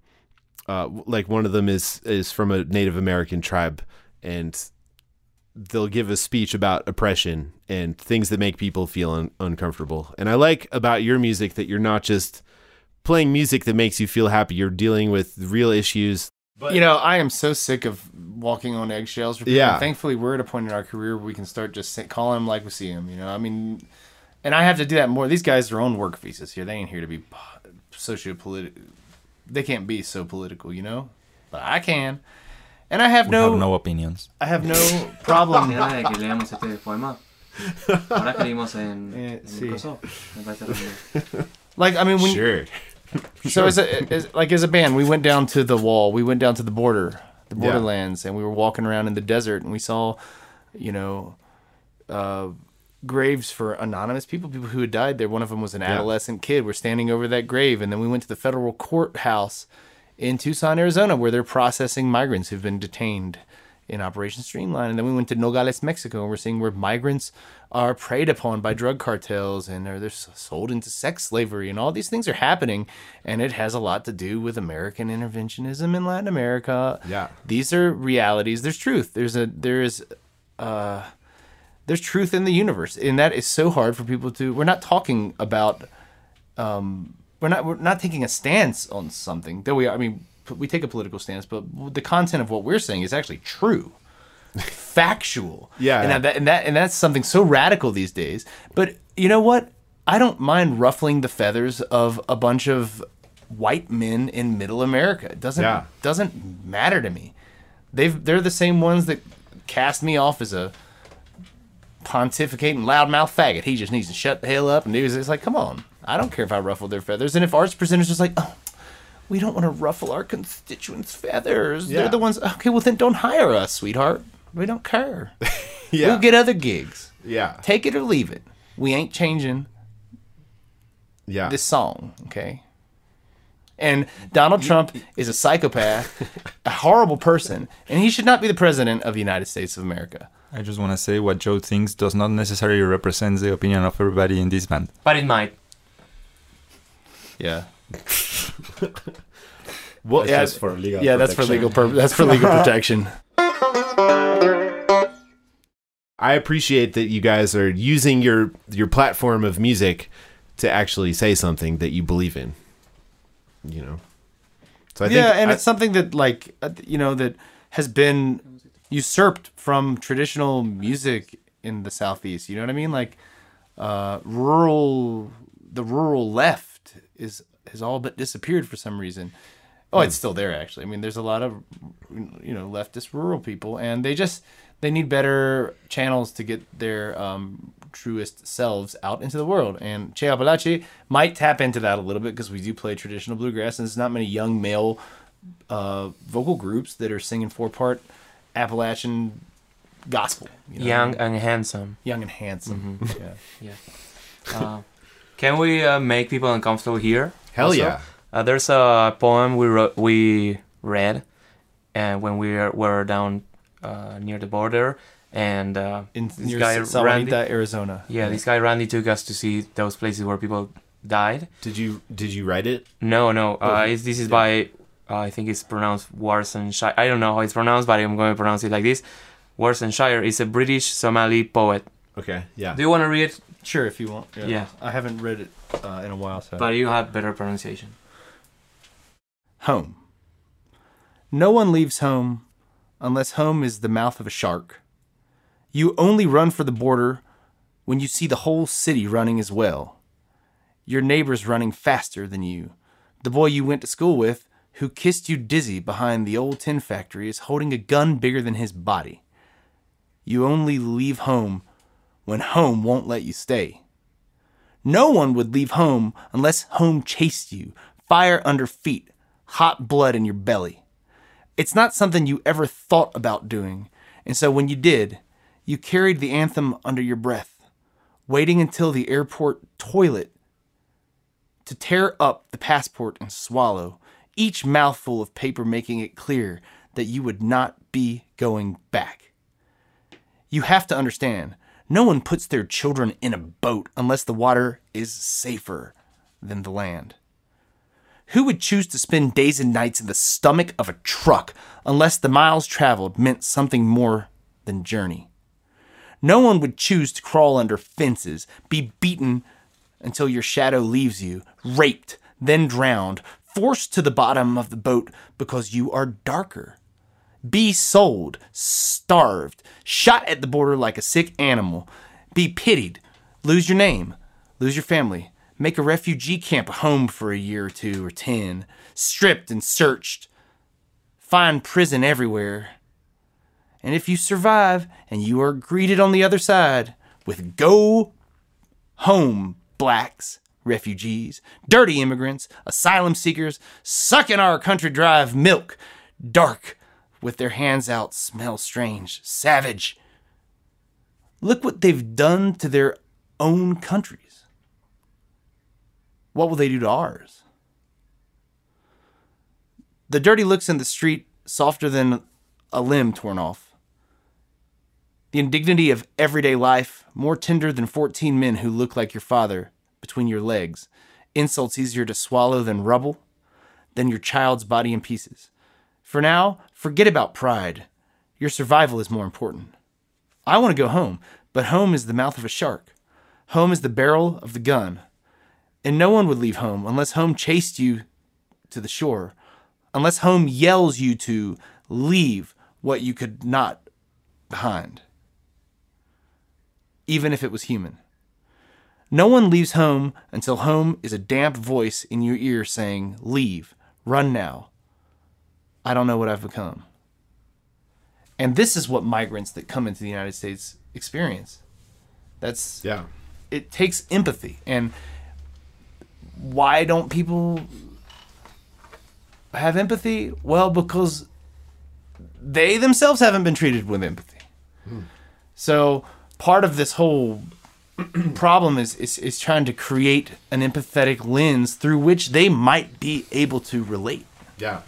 uh, like one of them is is from a Native American tribe, and they'll give a speech about oppression and things that make people feel un- uncomfortable. And I like about your music that you're not just playing music that makes you feel happy. You're dealing with real issues. But, you know, I am so sick of walking on eggshells. For. Yeah. Thankfully, we're at a point in our career where we can start just say, calling them like we see them. You know, I mean, and I have to do that more. These guys are on work visas here. They ain't here to be sociopolitical. They can't be so political, you know. But I can, and I have We no, have no opinions. I have no problem. [laughs] Mira de que leamos este poema. Ahora que leímos en, Eh, en sí. el coso, me parece [laughs] horrible. Like I mean, when Sure. So as a as, like as a band, we went down to the wall. We went down to the border, the Yeah. borderlands, and we were walking around in the desert, and we saw, you know, uh, graves for anonymous people, people who had died there. One of them was an Yeah. adolescent kid. We're standing over that grave, and then we went to the federal courthouse in Tucson, Arizona, where they're processing migrants who've been detained in Operation Streamline. And then we went to Nogales, Mexico, and we're seeing where migrants are preyed upon by drug cartels and are they're sold into sex slavery, and all these things are happening. And it has a lot to do with American interventionism in Latin America. Yeah. these are realities. There's truth. There's a there is. Uh, there's truth in the universe, and that is so hard for people to. We're not talking about. Um, we're not. We're not taking a stance on something. Though we. I mean, we take a political stance, but the content of what we're saying is actually true, [laughs] factual. Yeah. and that, and that and that's something so radical these days. But you know what? I don't mind ruffling the feathers of a bunch of white men in Middle America. It doesn't Yeah. doesn't matter to me. They've they're the same ones that cast me off as a pontificating loudmouth faggot. He just needs to shut the hell up and do. It's like, come on. I don't care if I ruffle their feathers. And if arts presenters just like, oh, we don't want to ruffle our constituents' feathers. Yeah. They're the ones. Okay, well then don't hire us, sweetheart. We don't care. [laughs] Yeah. We'll get other gigs. Yeah. Take it or leave it. We ain't changing Yeah. this song, okay? And Donald Trump is a psychopath, [laughs] a horrible person, and he should not be the president of the United States of America. I just want to say what Joe thinks does not necessarily represent the opinion of everybody in this band. But it might. Yeah. [laughs] Well, That's yeah, just for legal yeah, that's for legal that's for legal [laughs] protection. I appreciate that you guys are using your your platform of music to actually say something that you believe in. You know. So I think yeah, and I- it's something that like uh, you know that has been usurped from traditional music in the southeast. You know what I mean? Like uh, rural, the rural left is has all but disappeared for some reason. Oh, it's still there actually. I mean, there's a lot of you know leftist rural people, and they just they need better channels to get their um, truest selves out into the world. And Che Apalache might tap into that a little bit because we do play traditional bluegrass, and there's not many young male uh, vocal groups that are singing four part Appalachian gospel. you know? Young and handsome. young and handsome. Yeah. Yeah. Uh, can we uh, make people uncomfortable here? Hell also? yeah. Uh, there's a poem we wrote, we read, and when we were, were down uh, near the border, and uh, In this near guy Randy, Arizona. yeah, this guy Randy took us to see those places where people died. Did you did you write it? No, no. Oh, Uh, this is by uh, I think it's pronounced Warsan Shire. I don't know how it's pronounced, but I'm going to pronounce it like this. Warsan Shire is a British Somali poet. Okay. Yeah. Do you want to read it? Sure, if you want. Yeah. I haven't read it uh, in a while, so. But you have better pronunciation. home. No one leaves home unless home is the mouth of a shark. You only run for the border when you see the whole city running as well. Your neighbor's running faster than you. The boy you went to school with who kissed you dizzy behind the old tin factory is holding a gun bigger than his body. You only leave home when home won't let you stay. No one would leave home unless home chased you, fire under feet, hot blood in your belly. It's not something you ever thought about doing, and so when you did, you carried the anthem under your breath, waiting until the airport toilet to tear up the passport and swallow, each mouthful of paper making it clear that you would not be going back. You have to understand, no one puts their children in a boat unless the water is safer than the land. Who would choose to spend days and nights in the stomach of a truck unless the miles traveled meant something more than journey? No one would choose to crawl under fences, be beaten until your shadow leaves you, raped, then drowned, forced to the bottom of the boat because you are darker. Be sold, starved, shot at the border like a sick animal, be pitied, lose your name, lose your family, make a refugee camp a home for a year or two or ten, stripped and searched, find prison everywhere. And if you survive and you are greeted on the other side with go home blacks, refugees, dirty immigrants, asylum seekers, sucking our country drive milk, dark, with their hands out, smell strange, savage. Look what they've done to their own countries. What will they do to ours? The dirty looks in the street, softer than a limb torn off. The indignity of everyday life, more tender than 14 men who look like your father between your legs. Insults easier to swallow than rubble, than your child's body in pieces. For now, forget about pride. Your survival is more important. I want to go home, but home is the mouth of a shark. Home is the barrel of the gun. And no one would leave home unless home chased you to the shore, unless home yells you to leave what you could not behind, even if it was human. No one leaves home until home is a damp voice in your ear saying, Leave, run now. I don't know what I've become. And this is what migrants that come into the United States experience. That's Yeah. it takes empathy. And why don't people have empathy? Well, because they themselves haven't been treated with empathy. Hmm. So part of this whole [clears throat] problem is, is is trying to create an empathetic lens through which they might be able to relate Yeah.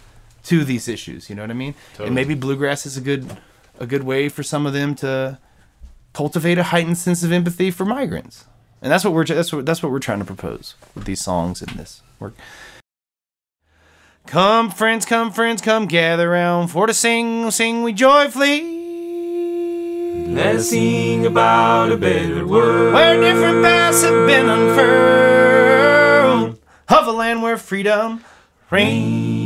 To these issues. You know what I mean? Totally. And maybe bluegrass is a good a good way for some of them to cultivate a heightened sense of empathy for migrants. And that's what we're that's what that's what we're trying to propose with these songs and this work. Come friends, come friends, come gather round for to sing, sing we joyfully. Let's sing about a better world. Where different paths have been unfurled of a land where freedom reigns.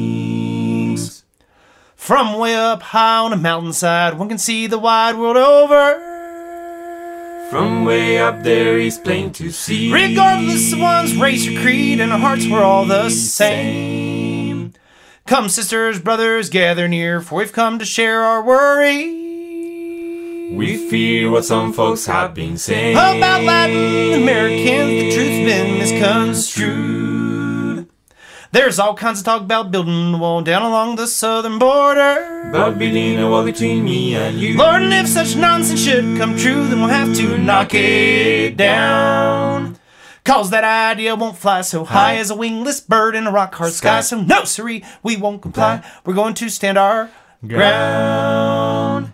From way up high on a mountainside, one can see the wide world over. From way up there, it's plain to see. Regardless of one's race or creed, and our hearts were all the same. Come, sisters, brothers, gather near, for we've come to share our worry. We fear what some folks have been saying About Latin Americans, the truth's been misconstrued. There's all kinds of talk about building a wall down along the southern border. About building a wall between me and you. Lord, and if such nonsense should come true, then we'll have to knock it down. Cause that idea won't fly so high as a wingless bird in a rock hard sky. So no, siree, we won't comply. We're going to stand our ground.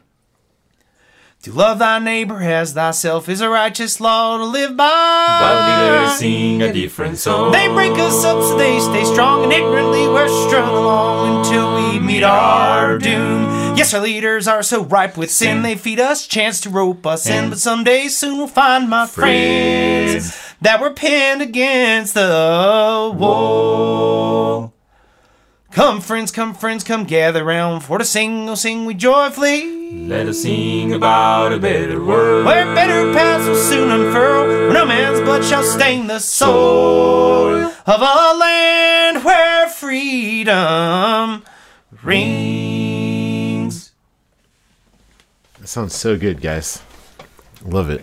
To love thy neighbor as thyself is a righteous law to live by. But leaders sing a different song. They break us up so they stay strong, and ignorantly we're strung along until we mm. meet our doom. Yes, our leaders are so ripe with sin, they feed us chance to rope us in. But someday soon we'll find, my friends, that we're pinned against the wall. Come, friends, come, friends, come gather round for to sing, oh, sing we joyfully. Let us sing about a better world. Where better paths will soon unfurl, where no man's blood shall stain the soul of a land where freedom rings. That sounds so good, guys. Love it.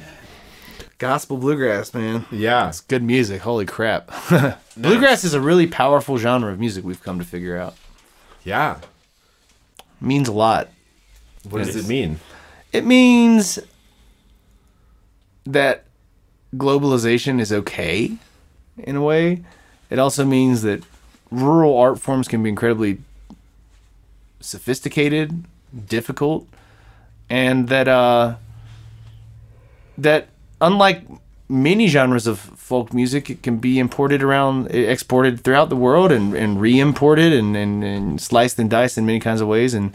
Gospel bluegrass, man. Yeah. It's good music. Holy crap. [laughs] Bluegrass is a really powerful genre of music we've come to figure out. Yeah. means a lot. What does it mean? It means that globalization is okay in a way. It also means that rural art forms can be incredibly sophisticated, difficult, and that uh that unlike many genres of folk music, it can be imported around, exported throughout the world, and, and re-imported and, and, and sliced and diced in many kinds of ways. And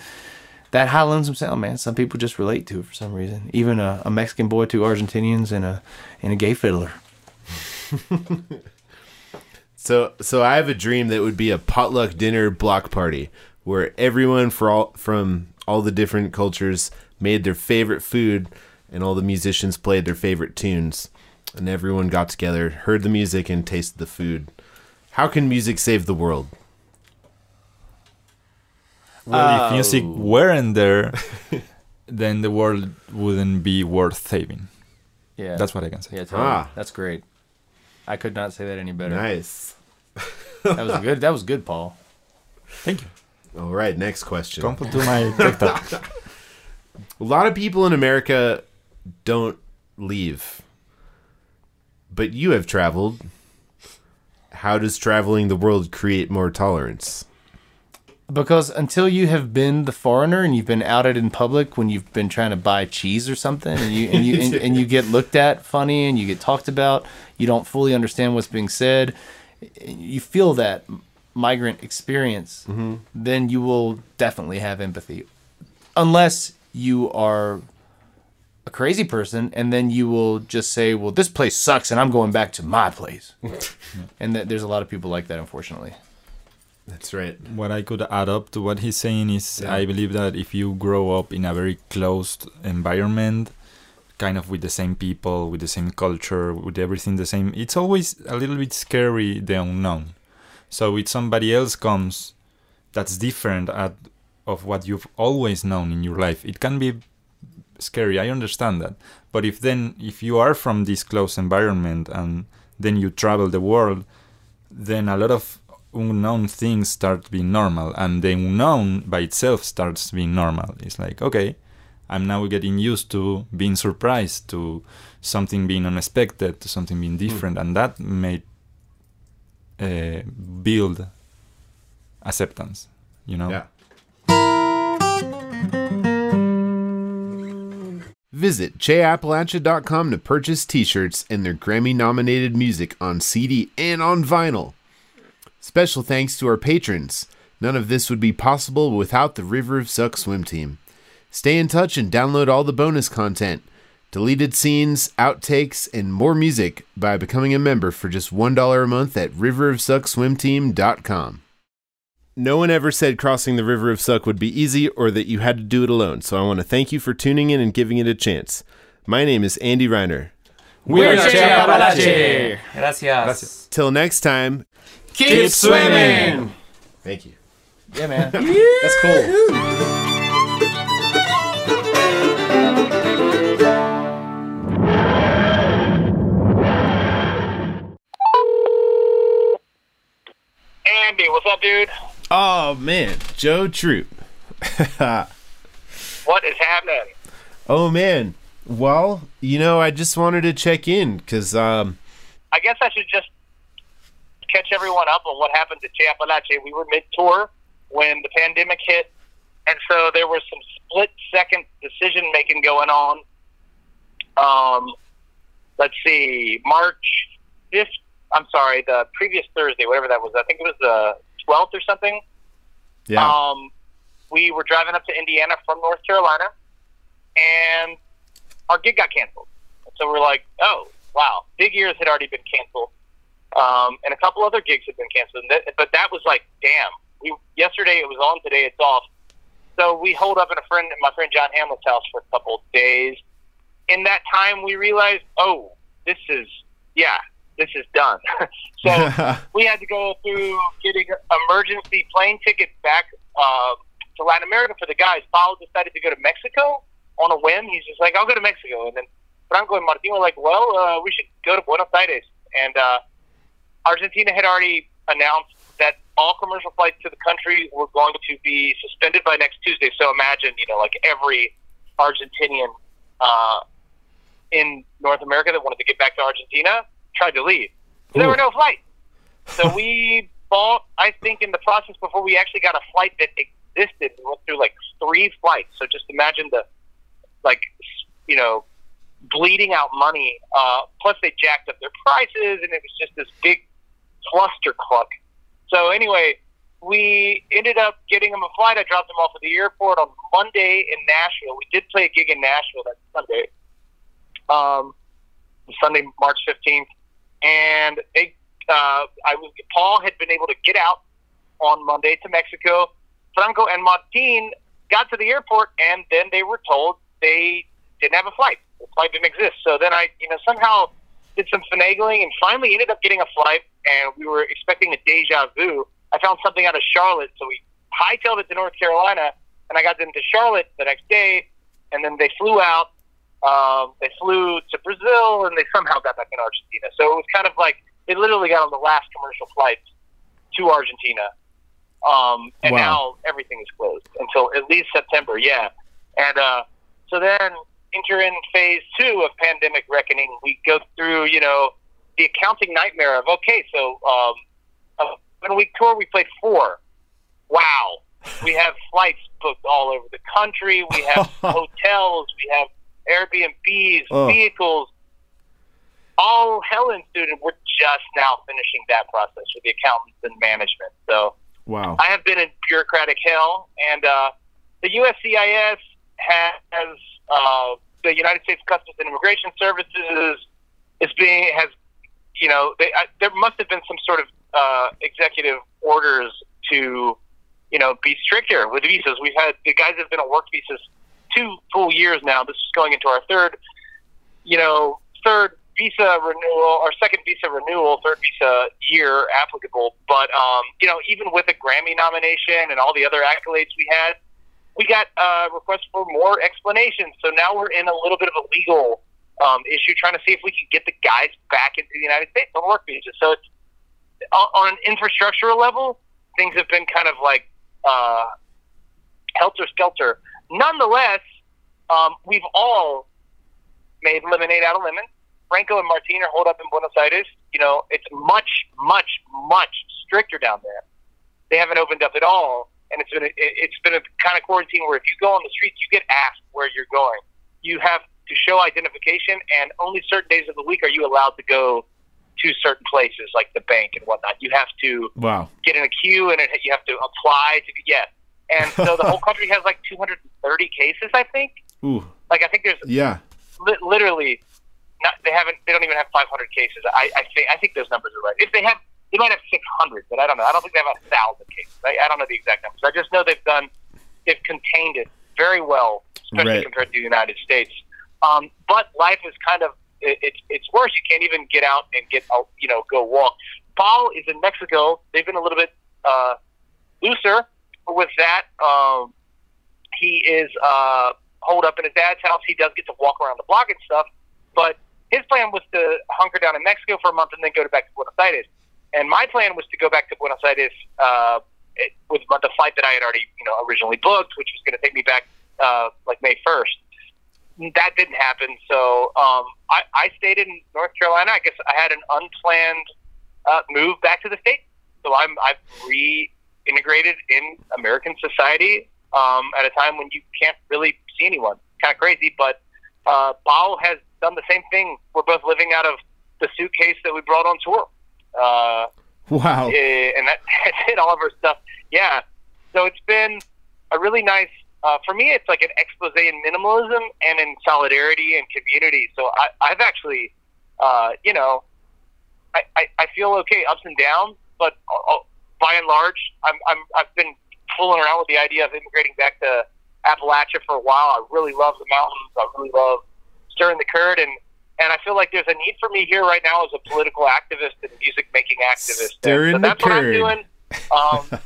that high lonesome sound, man, some people just relate to it for some reason. Even a, a Mexican boy, two Argentinians, and a and a gay fiddler. [laughs] So, so I have a dream that would be a potluck dinner block party where everyone for all from all the different cultures made their favorite food, and all the musicians played their favorite tunes, and everyone got together, heard the music, and tasted the food. How can music save the world? Well, if music weren't there, [laughs] then the world wouldn't be worth saving. Yeah, That's what I can say. Yeah, totally. Ah. that's great. I could not say that any better. Nice. [laughs] That was good. That was good, Paul. Thank you. All right, next question. Come to my TikTok. A lot of people in America don't leave. But you have traveled. How does traveling the world create more tolerance? Because until you have been the foreigner and you've been outed in public when you've been trying to buy cheese or something, and you and you and, and you get looked at funny and you get talked about, you don't fully understand what's being said. You feel that migrant experience, mm-hmm. then you will definitely have empathy, unless you are a crazy person, and then you will just say, "Well, this place sucks, and I'm going back to my place." [laughs] and that there's a lot of people like that, unfortunately. That's right. what I could add up to what he's saying is I believe that if you grow up in a very closed environment, kind of with the same people, with the same culture, with everything the same, it's always a little bit scary the unknown. So if somebody else comes that's different at, of what you've always known in your life, it can be scary. I understand that. But if then if you are from this close environment and then you travel the world, then a lot of unknown things start being normal and the unknown by itself starts being normal it's like okay i'm now getting used to being surprised to something being unexpected to something being different and that made uh, build acceptance you know Yeah. Visit cheapalache.com to purchase t-shirts and their Grammy-nominated music on CD and on vinyl. Special thanks to our patrons. None of this would be possible without the River of Suck swim team. Stay in touch and download all the bonus content, deleted scenes, outtakes, and more music by becoming a member for just $1 a month at riverofsuckswimteam.com. No one ever said crossing the River of Suck would be easy or that you had to do it alone, so I want to thank you for tuning in and giving it a chance. My name is Andy Reiner. We're Che Apalache. Gracias. Till next time, Keep swimming. thank you. Yeah, man. [laughs] That's cool. Andy, what's up, dude? Oh man, Joe Troop. [laughs] What is happening? oh man. Well, you know, I just wanted to check in because um, I guess I should just catch everyone up on what happened to Che Apalache. We were mid-tour when the pandemic hit, and so there was some split-second decision-making going on. Um, let's see, March 5th, I'm sorry, the previous Thursday, whatever that was, I think it was the 12th or something. yeah, Um, we were driving up to Indiana from North Carolina, and our gig got canceled. So we're like, oh, wow. Big Ears had already been canceled, um, and a couple other gigs had been canceled. And that, but that was like, damn. We yesterday it was on, today it's off. So we hold up at a friend, my friend John Hamlet's house for a couple of days. In that time, we realized, oh, this is yeah, this is done. [laughs] so [laughs] we had to go through getting emergency plane tickets back uh, to Latin America for the guys. Paul decided to go to Mexico on a whim. He's just like, I'll go to Mexico. And then Franco and Martin were like, well, uh, we should go to Buenos Aires. And uh, Argentina had already announced that all commercial flights to the country were going to be suspended by next Tuesday. So imagine, you know, like every Argentinian uh, in North America that wanted to get back to Argentina tried to leave. There were no flights. So [laughs] we bought, I think, in the process before we actually got a flight that existed, we went through like three flights. So just imagine the, like, you know, bleeding out money. Uh, plus, they jacked up their prices, and it was just this big clusterfuck. So anyway, we ended up getting him a flight. I dropped him off at the airport on Monday in Nashville. We did play a gig in Nashville that Sunday, um, Sunday, March fifteenth, and they, uh, I was Paul had been able to get out on Monday to Mexico. Franco and Martin got to the airport, and then they were told they didn't have a flight. The flight didn't exist. So then I, you know, somehow did some finagling and finally ended up getting a flight. And we were expecting a deja vu. I found something out of Charlotte, so we hightailed it to North Carolina, and I got them to Charlotte the next day. And then they flew out. Um, they flew to Brazil, and they somehow got back in Argentina. So it was kind of like they literally got on the last commercial flight to Argentina. Um, and Wow. now everything is closed until at least September. Yeah, and uh, so then enter in phase two of pandemic reckoning. We go through, you know, the accounting nightmare of okay, so um, a seven week tour, we played four. Wow, we have flights booked all over the country. We have [laughs] hotels. We have Airbnbs, Oh. vehicles. All hell ensued, and we're just now finishing that process with the accountants and management. So Wow. I have been in bureaucratic hell, and uh, the USCIS has uh, the United States Customs and Immigration Services is being has you know they, I, there must have been some sort of uh, executive orders to you know be stricter with visas. We've had the guys have been on work visas two full years now. This is going into our third you know third visa renewal or second visa renewal, third visa year applicable. But um, you know, even with a Grammy nomination and all the other accolades we had, we got uh, requests for more explanations. So now we're in a little bit of a legal um, issue, trying to see if we can get the guys back into the United States on work visas. So it's on on an infrastructural level, things have been kind of like uh, helter skelter. Nonetheless, um, we've all made lemonade out of lemon. Franco and Martin are holed up in Buenos Aires. You know, it's much, much, much stricter down there. They haven't opened up at all, and it's been a, it's been a kind of quarantine where if you go on the streets, you get asked where you're going. You have to show identification, and only certain days of the week are you allowed to go to certain places like the bank and whatnot. You have to Wow. get in a queue, and it, you have to apply to yeah. And so the whole [laughs] country has like 230 cases, I think. Ooh. Like I think there's Yeah. li- literally not, they haven't they don't even have 500 cases. I, I think I think those numbers are right. If they have they might have 600 but I don't know. I don't think they have a thousand cases. I, I don't know the exact numbers. I just know they've done they've contained it very well especially Right. compared to the United States. Um, but life is kind of it, it's it's worse. You can't even get out and get out you know go walk. Paul is in Mexico. They've been a little bit uh, looser with that um, he is uh, holed up in his dad's house. He does get to walk around the block and stuff, but his plan was to hunker down in Mexico for a month and then go to back to Buenos Aires. And my plan was to go back to Buenos Aires uh, it- with the flight that I had already, you know, originally booked, which was going to take me back uh, like May first. That didn't happen, so um, I, I stayed in North Carolina. I guess I had an unplanned uh, move back to the state, so I'm I've reintegrated in American society um, at a time when you can't really see anyone. Kind of crazy, but uh, Bao has done the same thing. We're both living out of the suitcase that we brought on tour. Uh, Wow. eh, and that, [laughs] that's it, all of our stuff. Yeah. So it's been a really nice, uh, for me, it's like an expose in minimalism and in solidarity and community. So I, I've actually, uh, you know, I, I, I feel okay, ups and downs, but uh, uh, by and large, I'm, I'm, I've been fooling around with the idea of immigrating back to Appalachia for a while. I really love the mountains. I really love stirring the curd, and and I feel like there's a need for me here right now as a political activist and music making activist. Stirring And the so that's what I'm doing. Um,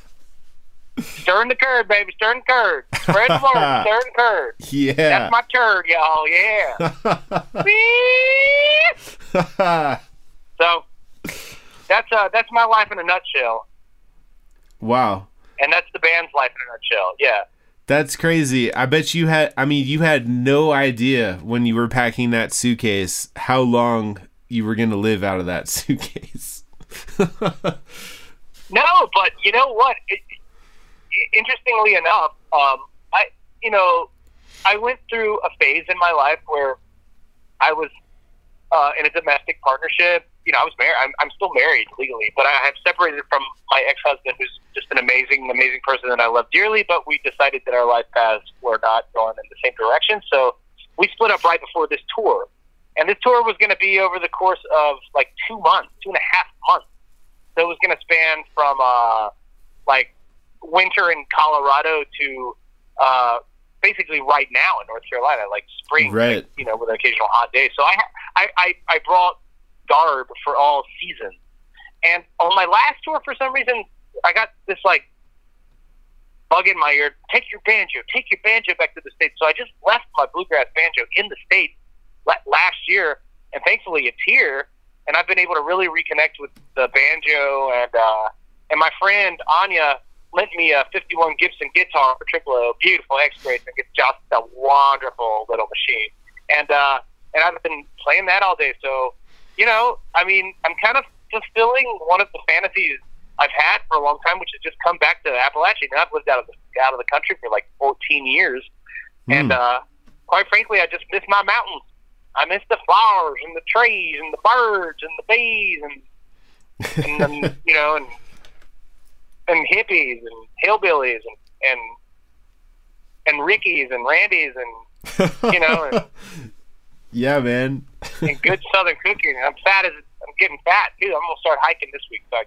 [laughs] stirring the curd, baby. Stirring the curd. Spread the word. [laughs] Stirring the curd. Yeah. That's my turd, y'all. Yeah. [laughs] so that's uh that's my life in a nutshell, wow. and that's the band's life in a nutshell. Yeah. That's crazy. I bet you had I mean you had no idea when you were packing that suitcase how long you were going to live out of that [laughs] suitcase. No, but you know what? It, interestingly enough, um, I you know I went through a phase in my life where I was uh, in a domestic partnership. You know, I was married. I'm, I'm still married legally, but I have separated from my ex-husband, who's just an amazing, amazing person that I love dearly. But we decided that our life paths were not going in the same direction, so we split up right before this tour. And this tour was going to be over the course of like two months, two and a half months. So it was going to span from uh, like winter in Colorado to uh, basically right now in North Carolina, like spring, Right. you know, with an occasional hot day. So I, I, I, I brought garb for all seasons. And on my last tour, for some reason, I got this like bug in my ear. Take your banjo, take your banjo back to the states. So I just left my bluegrass banjo in the states last year, and thankfully it's here. And I've been able to really reconnect with the banjo, and uh, and my friend Anya lent me a 51 Gibson guitar for Triple O, beautiful X bass, and it's just a wonderful little machine. And uh, and I've been playing that all day. So you know, I mean, I'm kind of fulfilling one of the fantasies I've had for a long time, which is just come back to Appalachia. And I've lived out of the out of the country for like 14 years, and uh, quite frankly, I just miss my mountains. I miss the flowers and the trees and the birds and the bees and [laughs] and then, you know and and hippies and hillbillies and and and Rickies and Randys and you know and, [laughs] Yeah, man. [laughs] and good Southern cooking. I'm fat as I'm getting fat too. I'm gonna start hiking this week, so I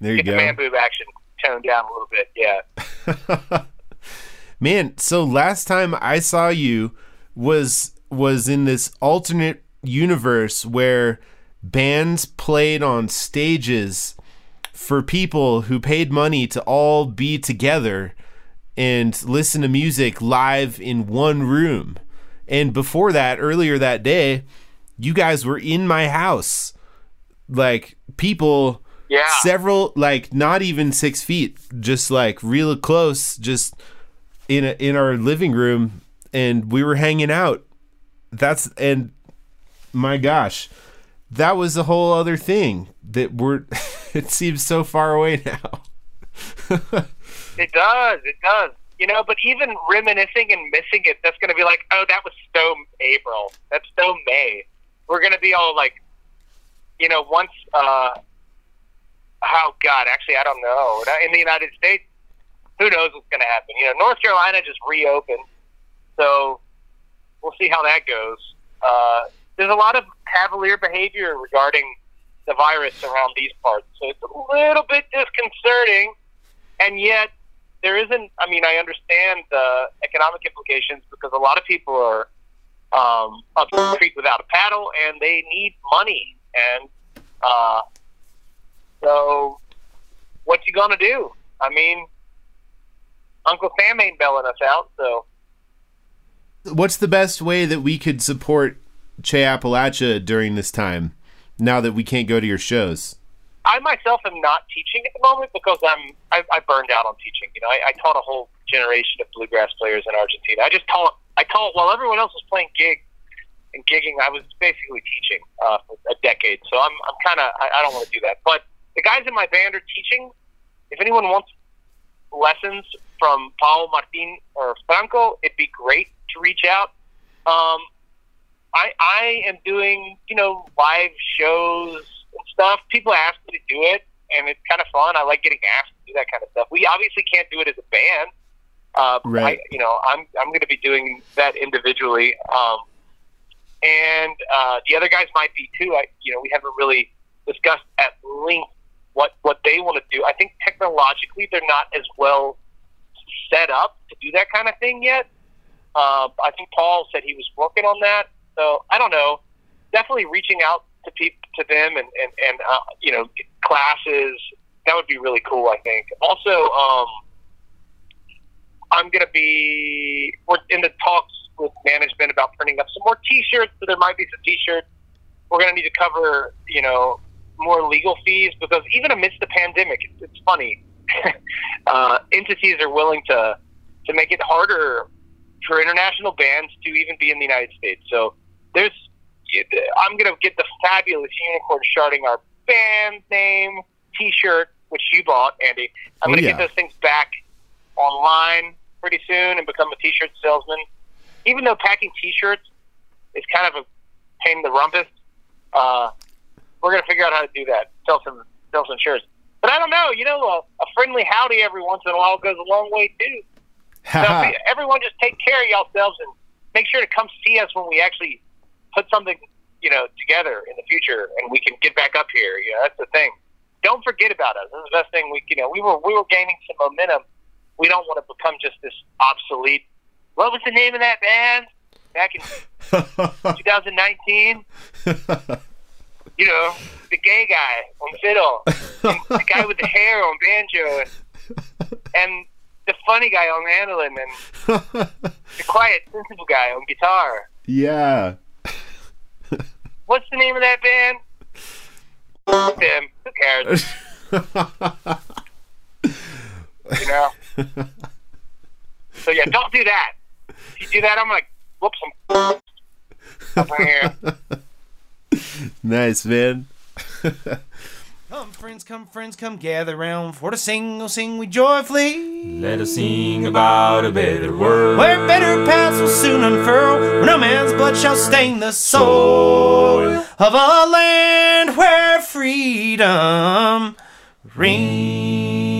There you get the go. man boob action toned down a little bit. Yeah. [laughs] Man, so last time I saw you was was in this alternate universe where bands played on stages for people who paid money to all be together and listen to music live in one room. And before that, earlier that day, you guys were in my house. Like people Yeah. several like not even six feet, just like real close, just in a, in our living room, and we were hanging out. That's and my gosh, that was a whole other thing that we're. [laughs] it seems so far away now. [laughs] It does. It does. You know, but even reminiscing and missing it, that's going to be like, oh, that was so April. That's so May. We're going to be all like, you know, once, uh, oh, God, actually, I don't know. In the United States, who knows what's going to happen? You know, North Carolina just reopened. So we'll see how that goes. Uh, there's a lot of cavalier behavior regarding the virus around these parts. So it's a little bit disconcerting and yet there isn't i mean i understand the economic implications because a lot of people are um, up the creek without a paddle and they need money and uh, so what you gonna do i mean uncle sam ain't bailing us out so What's the best way that we could support Che Apalache during this time? Now that we can't go to your shows. I myself am not teaching at the moment because I'm I, I burned out on teaching. You know, I, I taught a whole generation of bluegrass players in Argentina. I just taught I taught while everyone else was playing gig and gigging. I was basically teaching uh, for a decade. So I'm I'm kind of I, I don't want to do that. But the guys in my band are teaching. If anyone wants lessons from Paul Martin or Franco, it'd be great to reach out. Um, I I am doing you know live shows and stuff. People ask me to do it, and it's kind of fun. I like getting asked to do that kind of stuff. We obviously can't do it as a band. Uh, Right. I, you know, I'm I'm going to be doing that individually, um, and uh, the other guys might be too. I you know we haven't really discussed at length what what they want to do. I think technologically they're not as well set up to do that kind of thing yet. Uh, I think Paul said he was working on that. So I don't know. Definitely reaching out to people to them and and and uh, you know classes that would be really cool. I think. Also, um, I'm gonna be we're in the talks with management about printing up some more T-shirts. So there might be some T-shirts. We're gonna need to cover, you know, more legal fees because even amidst the pandemic, it's, it's funny. [laughs] uh, entities are willing to to make it harder for international bands to even be in the United States. So there's, I'm gonna get the fabulous unicorn sharding our band name T-shirt, which you bought, Andy. I'm Oh, gonna yeah. get those things back online pretty soon and become a T-shirt salesman. Even though packing T-shirts is kind of a pain in the rumpus, uh, we're gonna figure out how to do that. Sell some, sell some shirts. But I don't know. You know, a, a friendly howdy every once in a while goes a long way too. So everyone just take care of yourselves and make sure to come see us when we actually put something, you know, together in the future and we can get back up here. You know, that's the thing. Don't forget about us. This is the best thing we, you know, we were we were gaining some momentum. We don't want to become just this obsolete. What was the name of that band back in [laughs] 2019? You know, the gay guy on fiddle, and the guy with the hair on banjo, and, and the funny guy on mandolin, and the quiet, sensible guy on guitar. yeah. What's the name of that band? [laughs] Them. Who cares? you know. So yeah, don't do that. If you do that, I'm like, whoops, whoop some [laughs] up in here. [laughs] Nice, man. Come, friends, come, friends, come gather round for to sing, oh, sing we joyfully. Let us sing about a better world. Where better paths will soon unfurl, where no man's blood shall stain the soil of a land where freedom reigns.